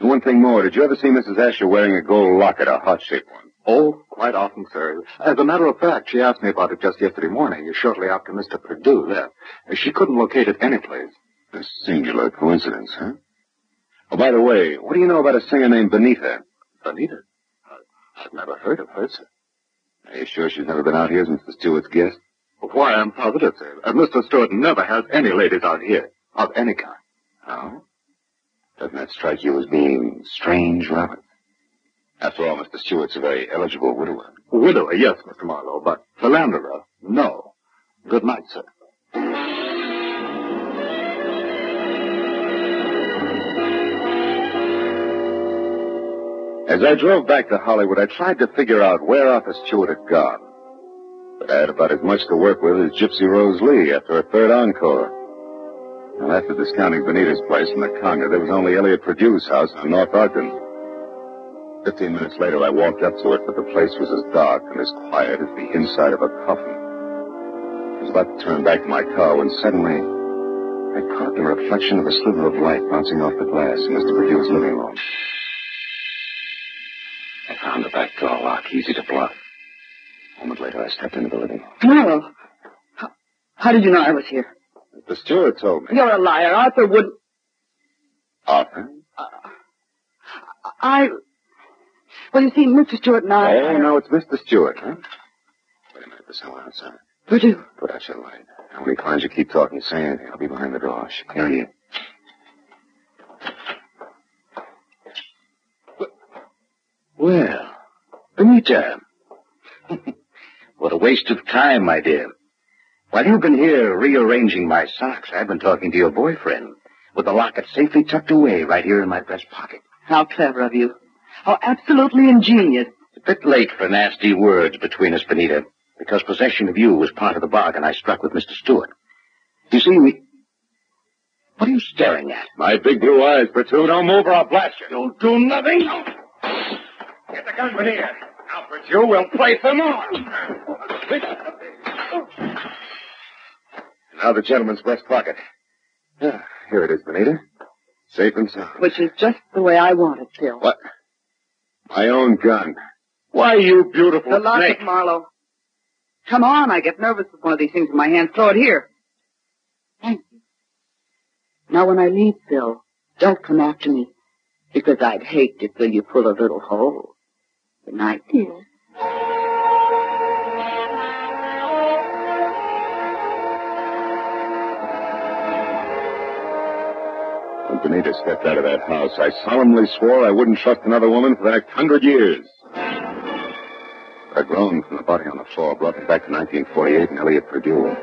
And one thing more, did you ever see Mrs. Asher wearing a gold locket, a heart-shaped one? Oh, quite often, sir. As a matter of fact, she asked me about it just yesterday morning, shortly after Mr. Purdue left. She couldn't locate it anyplace. A singular coincidence, huh? Oh, by the way, what do you know about a singer named Benita? Benita? I've never heard of her, sir. Are you sure she's never been out here as Mr. Stewart's guest? Why, I'm positive, sir. Uh, Mr. Stewart never has any ladies out here, of any kind. Oh? Doesn't that strike you as being strange, Robert? After all, Mr. Stewart's a very eligible widower. Widower, yes, Mr. Marlowe, but philanderer, no. Good night, sir. As I drove back to Hollywood, I tried to figure out where Arthur Stewart had gone. But I had about as much to work with as Gypsy Rose Lee after a third encore. Well, after discounting Benita's place and the Conga, there was only Elliot Purdue's house in North Ogden. Fifteen minutes later, I walked up to it, but the place was as dark and as quiet as the inside of a coffin. I was about to turn back to my car when suddenly I caught the reflection of a sliver of light bouncing off the glass in Mr. Purdue's living room. I found the back door lock easy to block. A moment later, I stepped into the living room. Marlowe, how, how did you know I was here? The steward told me. You're a liar. Arthur would. Arthur? I. Well, you see, Mr. Stewart and I. Oh, no, it's Mr. Stewart, huh? Wait a minute, there's someone outside. Purdue. Put out your light. Now, when he climbs, you keep talking, say anything. I'll be behind the door. Shh, Here he is. Well, Benita. (laughs) what a waste of time, my dear. While you've been here rearranging my socks, I've been talking to your boyfriend with the locket safely tucked away right here in my breast pocket. How clever of you. How absolutely ingenious. It's a bit late for nasty words between us, Benita, because possession of you was part of the bargain I struck with Mr. Stewart. You see, we... What are you staring at? My big blue eyes, Purdue. Don't move or I'll blast you. You'll do nothing. Get the gun, Benita. Now, Purdue, we'll play some more. Now the gentleman's breast pocket. Ah, here it is, Benita. Safe and sound. Which is just the way I want it, Phil. What? My own gun. Why, you beautiful The locket, snake. Marlowe. Come on, I get nervous with one of these things in my hand. Throw it here. Thank you. Now, when I leave, Phil, don't come after me, because I'd hate to fill you full of little holes. Good night, dear. Benita stepped out of that house, I solemnly swore I wouldn't trust another woman for the next hundred years. A groan from the body on the floor brought me back to 1948 and Elliot Purdue.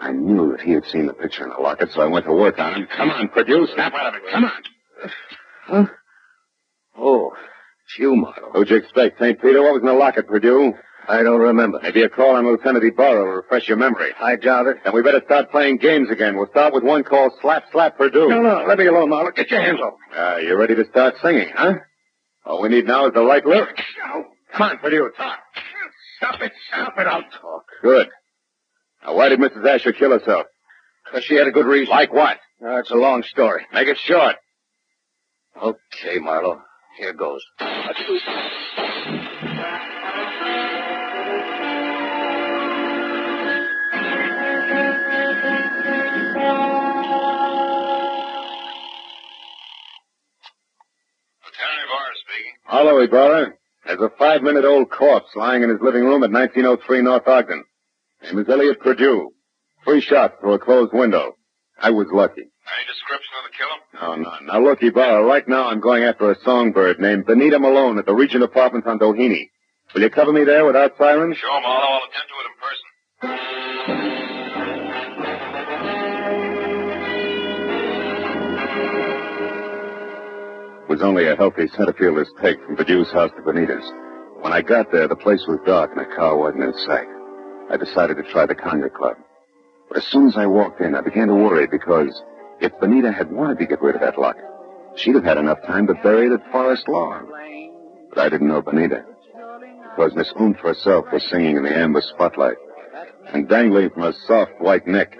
I knew that he had seen the picture in the locket, so I went to work on him. Come on, Purdue, snap out of it. Come on. Huh? Oh, it's you, Marlowe. Who'd you expect, St. Peter? What was in the locket, Purdue? I don't remember. Maybe a call on Lieutenant Ibarra will refresh your memory. I doubt it. Then we better start playing games again. We'll start with one called Slap Slap Purdue. No, no, let me alone, Marlowe. Get your hands off. Ah, you're ready to start singing, huh? All we need now is the right lyrics. Come on, Purdue, talk. Stop it, stop it. I'll talk. Good. Now, why did Mrs. Asher kill herself? Because she had a good reason. Like what? Uh, it's a long story. Make it short. Okay, Marlowe. Here goes. Speaking. Hello, Ibarra. Eh, There's a five-minute-old corpse lying in his living room at 1903 North Ogden. Name is Elliot Purdue. Three shots through a closed window. I was lucky. Any description of the killer? No, none. Now, look, eh, Ibarra, right now I'm going after a songbird named Benita Malone at the Regent Apartments on Doheny. Will you cover me there without sirens? Sure, Marlowe. I'll attend to it in person. Was only a healthy centipedeless take from Purdue's house to Benita's. When I got there, the place was dark and the car wasn't in sight. I decided to try the Conga Club. But as soon as I walked in, I began to worry because if Benita had wanted to get rid of that lock, she'd have had enough time to bury it at Forest Lawn. But I didn't know Benita. Because Miss Oomph herself was singing in the amber spotlight. And dangling from her soft white neck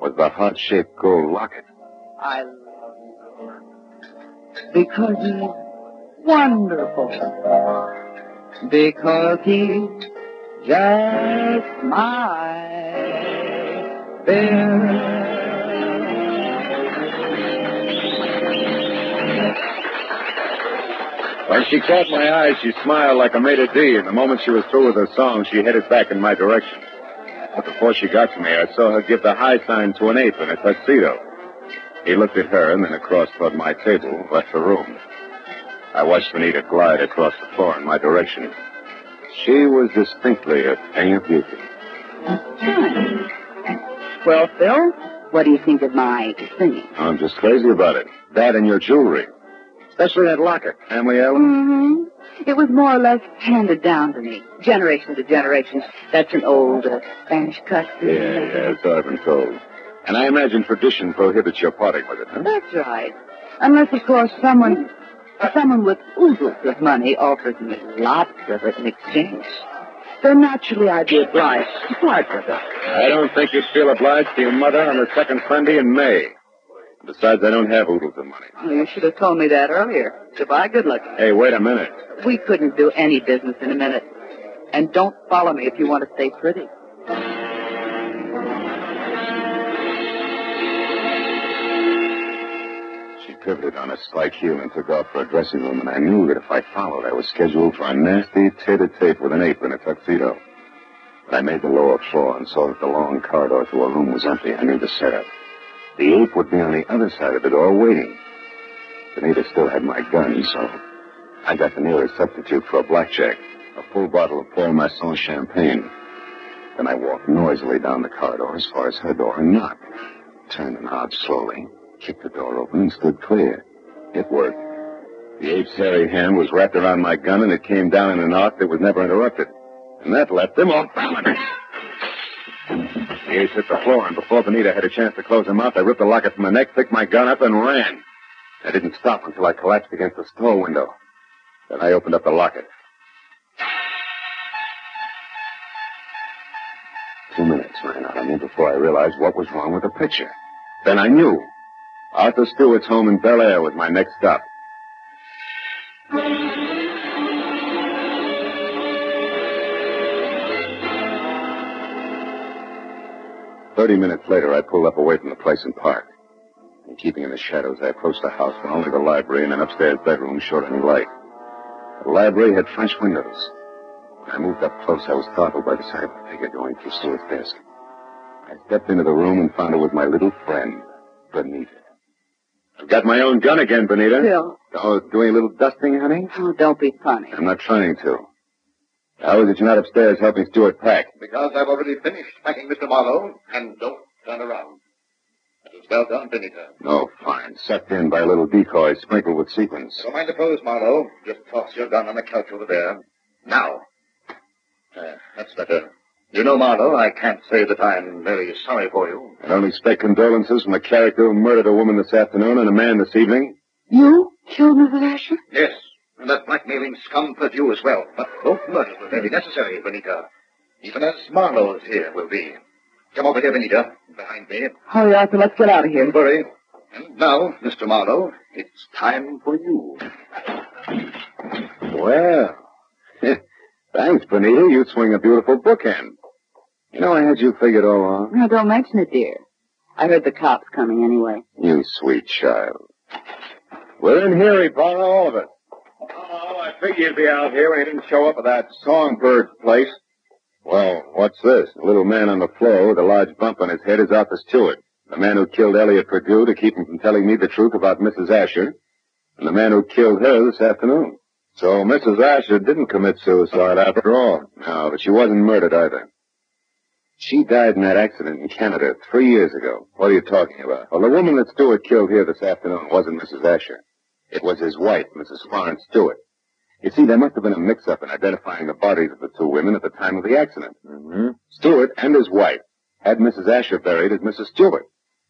was the heart-shaped gold locket. I because he's wonderful. Because he's just my When she caught my eye, she smiled like a maître d', and the moment she was through with her song, she headed back in my direction. But before she got to me, I saw her give the high sign to an ape in a tuxedo. He looked at her and then across toward my table, left the room. I watched Benita glide across the floor in my direction. She was distinctly a thing of beauty. Well, Phil, what do you think of my singing? I'm just crazy about it. That and your jewelry. Especially that locket. Family heirloom? Mm-hmm. It was more or less handed down to me, generation to generation. That's an old uh, Spanish custom. Yeah, yeah, so I've been told. And I imagine tradition prohibits your parting with it, huh? That's right. Unless, of course, someone someone with oodles of money offers me lots of it in exchange. Then naturally I'd be obliged to part with it. I don't think you'd feel obliged to your mother on the second Sunday in May. Besides, I don't have oodles of money. Well, you should have told me that earlier. Goodbye, good luck. Hey, wait a minute. We couldn't do any business in a minute. And don't follow me if you want to stay pretty. Pivoted on a spike heel and took off for a dressing room, and I knew that if I followed, I was scheduled for a nasty tete-a-tete with an ape in a tuxedo. But I made the lower floor and saw that the long corridor to a room was empty. I knew the setup. The ape would be on the other side of the door waiting. Benita still had my gun, so I got the nearest substitute for a blackjack, a full bottle of Paul Masson champagne. Then I walked noisily down the corridor as far as her door and knocked. Turned the knob slowly, kicked the door open, and stood clear. It worked. The ape's hairy hand was wrapped around my gun, and it came down in an arc that was never interrupted. And that left them off balance. The ace hit the floor, and before Benita had a chance to close her mouth, I ripped the locket from my neck, picked my gun up, and ran. I didn't stop until I collapsed against the store window. Then I opened up the locket. Two minutes ran out of me before I realized what was wrong with the picture. Then I knew. Arthur Stewart's home in Bel Air was my next stop. Thirty minutes later, I pulled up away from the place and parked. And keeping in the shadows, I approached the house where only the library and an upstairs bedroom showed any light. The library had French windows. When I moved up close, I was startled by the sight of a figure going through Stewart's desk. I stepped into the room and found her with my little friend, Benita. I've got my own gun again, Benita. Phil. Oh, doing a little dusting, honey? Oh, don't be funny. I'm not trying to. How is it you're not upstairs helping Stewart pack? Because I've already finished packing Mr. Marlowe, and don't turn around. That was well done, Benita. Oh, fine. Sucked in by a little decoy sprinkled with sequins. Don't mind the pose, Marlowe. Just toss your gun on the couch over there. Now. Uh, that's better. You know, Marlowe, I can't say that I'm very sorry for you. I don't expect condolences from a character who murdered a woman this afternoon and a man this evening. You killed Mrs. Asher? Yes, and that blackmailing scum for you as well. But both murders were very necessary, Benita. Even as Marlowe's here will be. Come over here, Benita, behind me. Hurry, Arthur. Let's get out of here. Don't worry. And now, Mr. Marlowe, it's time for you. Well, (laughs) thanks, Benita. You swing a beautiful bookend. You know, I had you figured all along. No, don't mention it, dear. I heard the cops coming anyway. You sweet child. We're in here, Ibarra, all of us. Oh, I figured you'd be out here when you didn't show up at that songbird place. Well, what's this? The little man on the floor with a large bump on his head is Arthur Stewart, the man who killed Elliot Purdue to keep him from telling me the truth about Mrs. Asher, and the man who killed her this afternoon. So Mrs. Asher didn't commit suicide after all. No, but she wasn't murdered either. She died in that accident in Canada three years ago. What are you talking about? Well, the woman that Stewart killed here this afternoon wasn't Mrs. Asher. It was his wife, Mrs. Florence Stewart. You see, there must have been a mix-up in identifying the bodies of the two women at the time of the accident. Mm-hmm. Stewart and his wife had Mrs. Asher buried as Mrs. Stewart.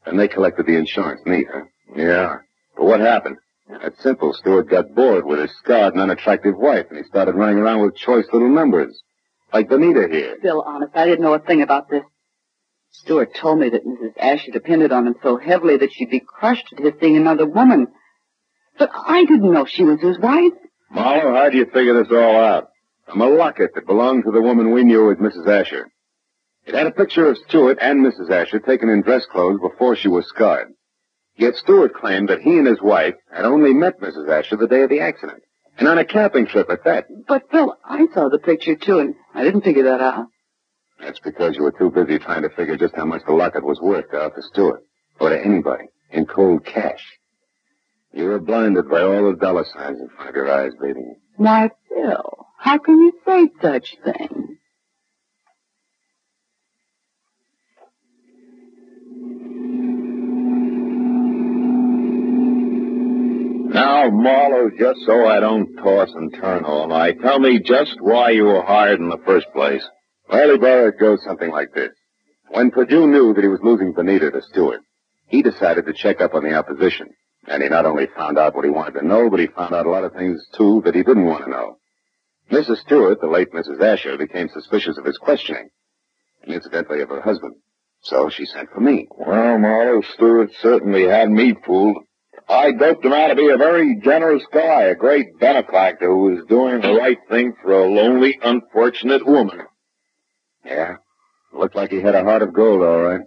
And they collected the insurance. Neat, huh? Yeah. But what happened? That's simple. Stewart got bored with his scarred and unattractive wife, and he started running around with choice little numbers. Like Benita here. Bill, honest, I didn't know a thing about this. Stewart told me that Mrs. Asher depended on him so heavily that she'd be crushed at his seeing another woman. But I didn't know she was his wife. Marlowe, how do you figure this all out? From a locket that belonged to the woman we knew as Mrs. Asher. It had a picture of Stewart and Mrs. Asher taken in dress clothes before she was scarred. Yet Stewart claimed that he and his wife had only met Mrs. Asher the day of the accident. And on a camping trip at that. But, Bill, I saw the picture, too, and I didn't figure that out. That's because you were too busy trying to figure just how much the locket was worth to to Stewart. Or to anybody. In cold cash. You were blinded by all the dollar signs in front of your eyes, baby. Why, Bill, how can you say such things? Now, Marlowe, just so I don't toss and turn all night, tell me just why you were hired in the first place. Well, Ibarra, it goes something like this. When Purdue knew that he was losing Benita to Stewart, he decided to check up on the opposition. And he not only found out what he wanted to know, but he found out a lot of things, too, that he didn't want to know. Mrs. Stewart, the late Mrs. Asher, became suspicious of his questioning, and incidentally of her husband. So she sent for me. Well, Marlowe, Stewart certainly had me fooled. I doped him out to be a very generous guy, a great benefactor who was doing the right thing for a lonely, unfortunate woman. Yeah, looked like he had a heart of gold, all right.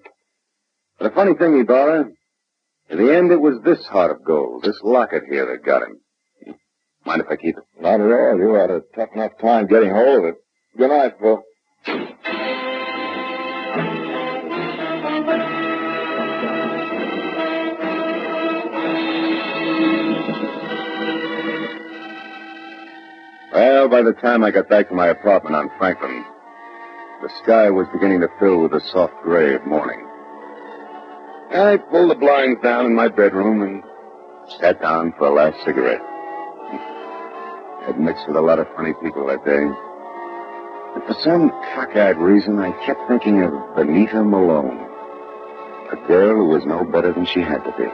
But a funny thing, Ibarra, in the end, it was this heart of gold, this locket here that got him. Mind if I keep it? Not at all. You had a tough enough time getting hold of it. Good night, Phil. Well, by the time I got back to my apartment on Franklin, the sky was beginning to fill with the soft gray of morning. I pulled the blinds down in my bedroom and sat down for a last cigarette. (laughs) I'd mixed with a lot of funny people that day. But for some cockeyed reason, I kept thinking of Benita Malone. A girl who was no better than she had to be.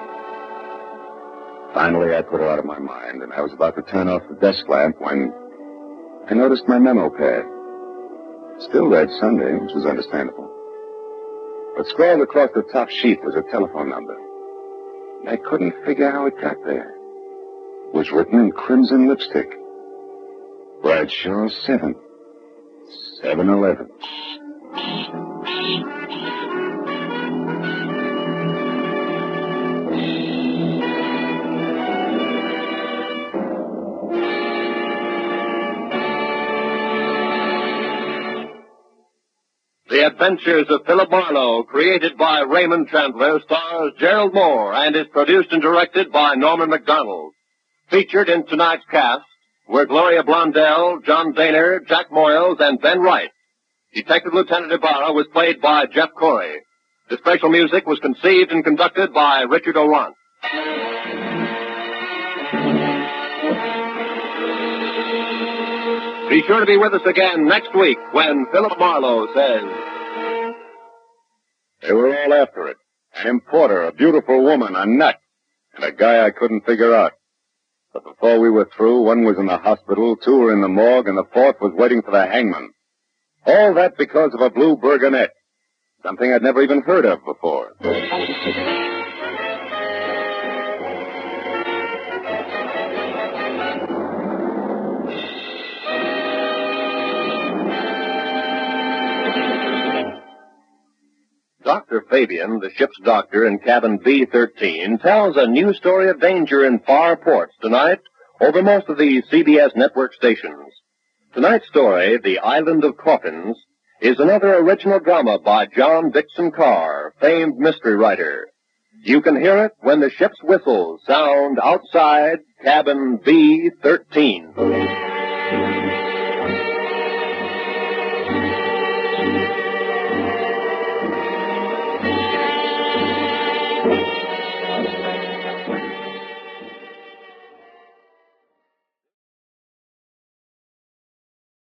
Finally, I put her out of my mind, and I was about to turn off the desk lamp when I noticed my memo pad. Still read Sunday, which was understandable. But scrawled across the top sheet was a telephone number. I couldn't figure how it got there. It was written in crimson lipstick. Bradshaw 7. 7-Eleven. The Adventures of Philip Marlowe, created by Raymond Chandler, stars Gerald Mohr and is produced and directed by Norman Macdonnell. Featured in tonight's cast were Gloria Blondell, John Dehner, Jack Moyles, and Ben Wright. Detective Lieutenant Ibarra was played by Jeff Corey. The special music was conceived and conducted by Richard Aurandt. Be sure to be with us again next week when Philip Marlowe says. They were all after it. An importer, a beautiful woman, a nut, and a guy I couldn't figure out. But before we were through, one was in the hospital, two were in the morgue, and the fourth was waiting for the hangman. All that because of a blue burgonet. Something I'd never even heard of before. Dr. Fabian, the ship's doctor in cabin B-13, tells a new story of danger in far ports tonight over most of the CBS network stations. Tonight's story, The Island of Coffins, is another original drama by John Dickson Carr, famed mystery writer. You can hear it when the ship's whistles sound outside cabin B-13.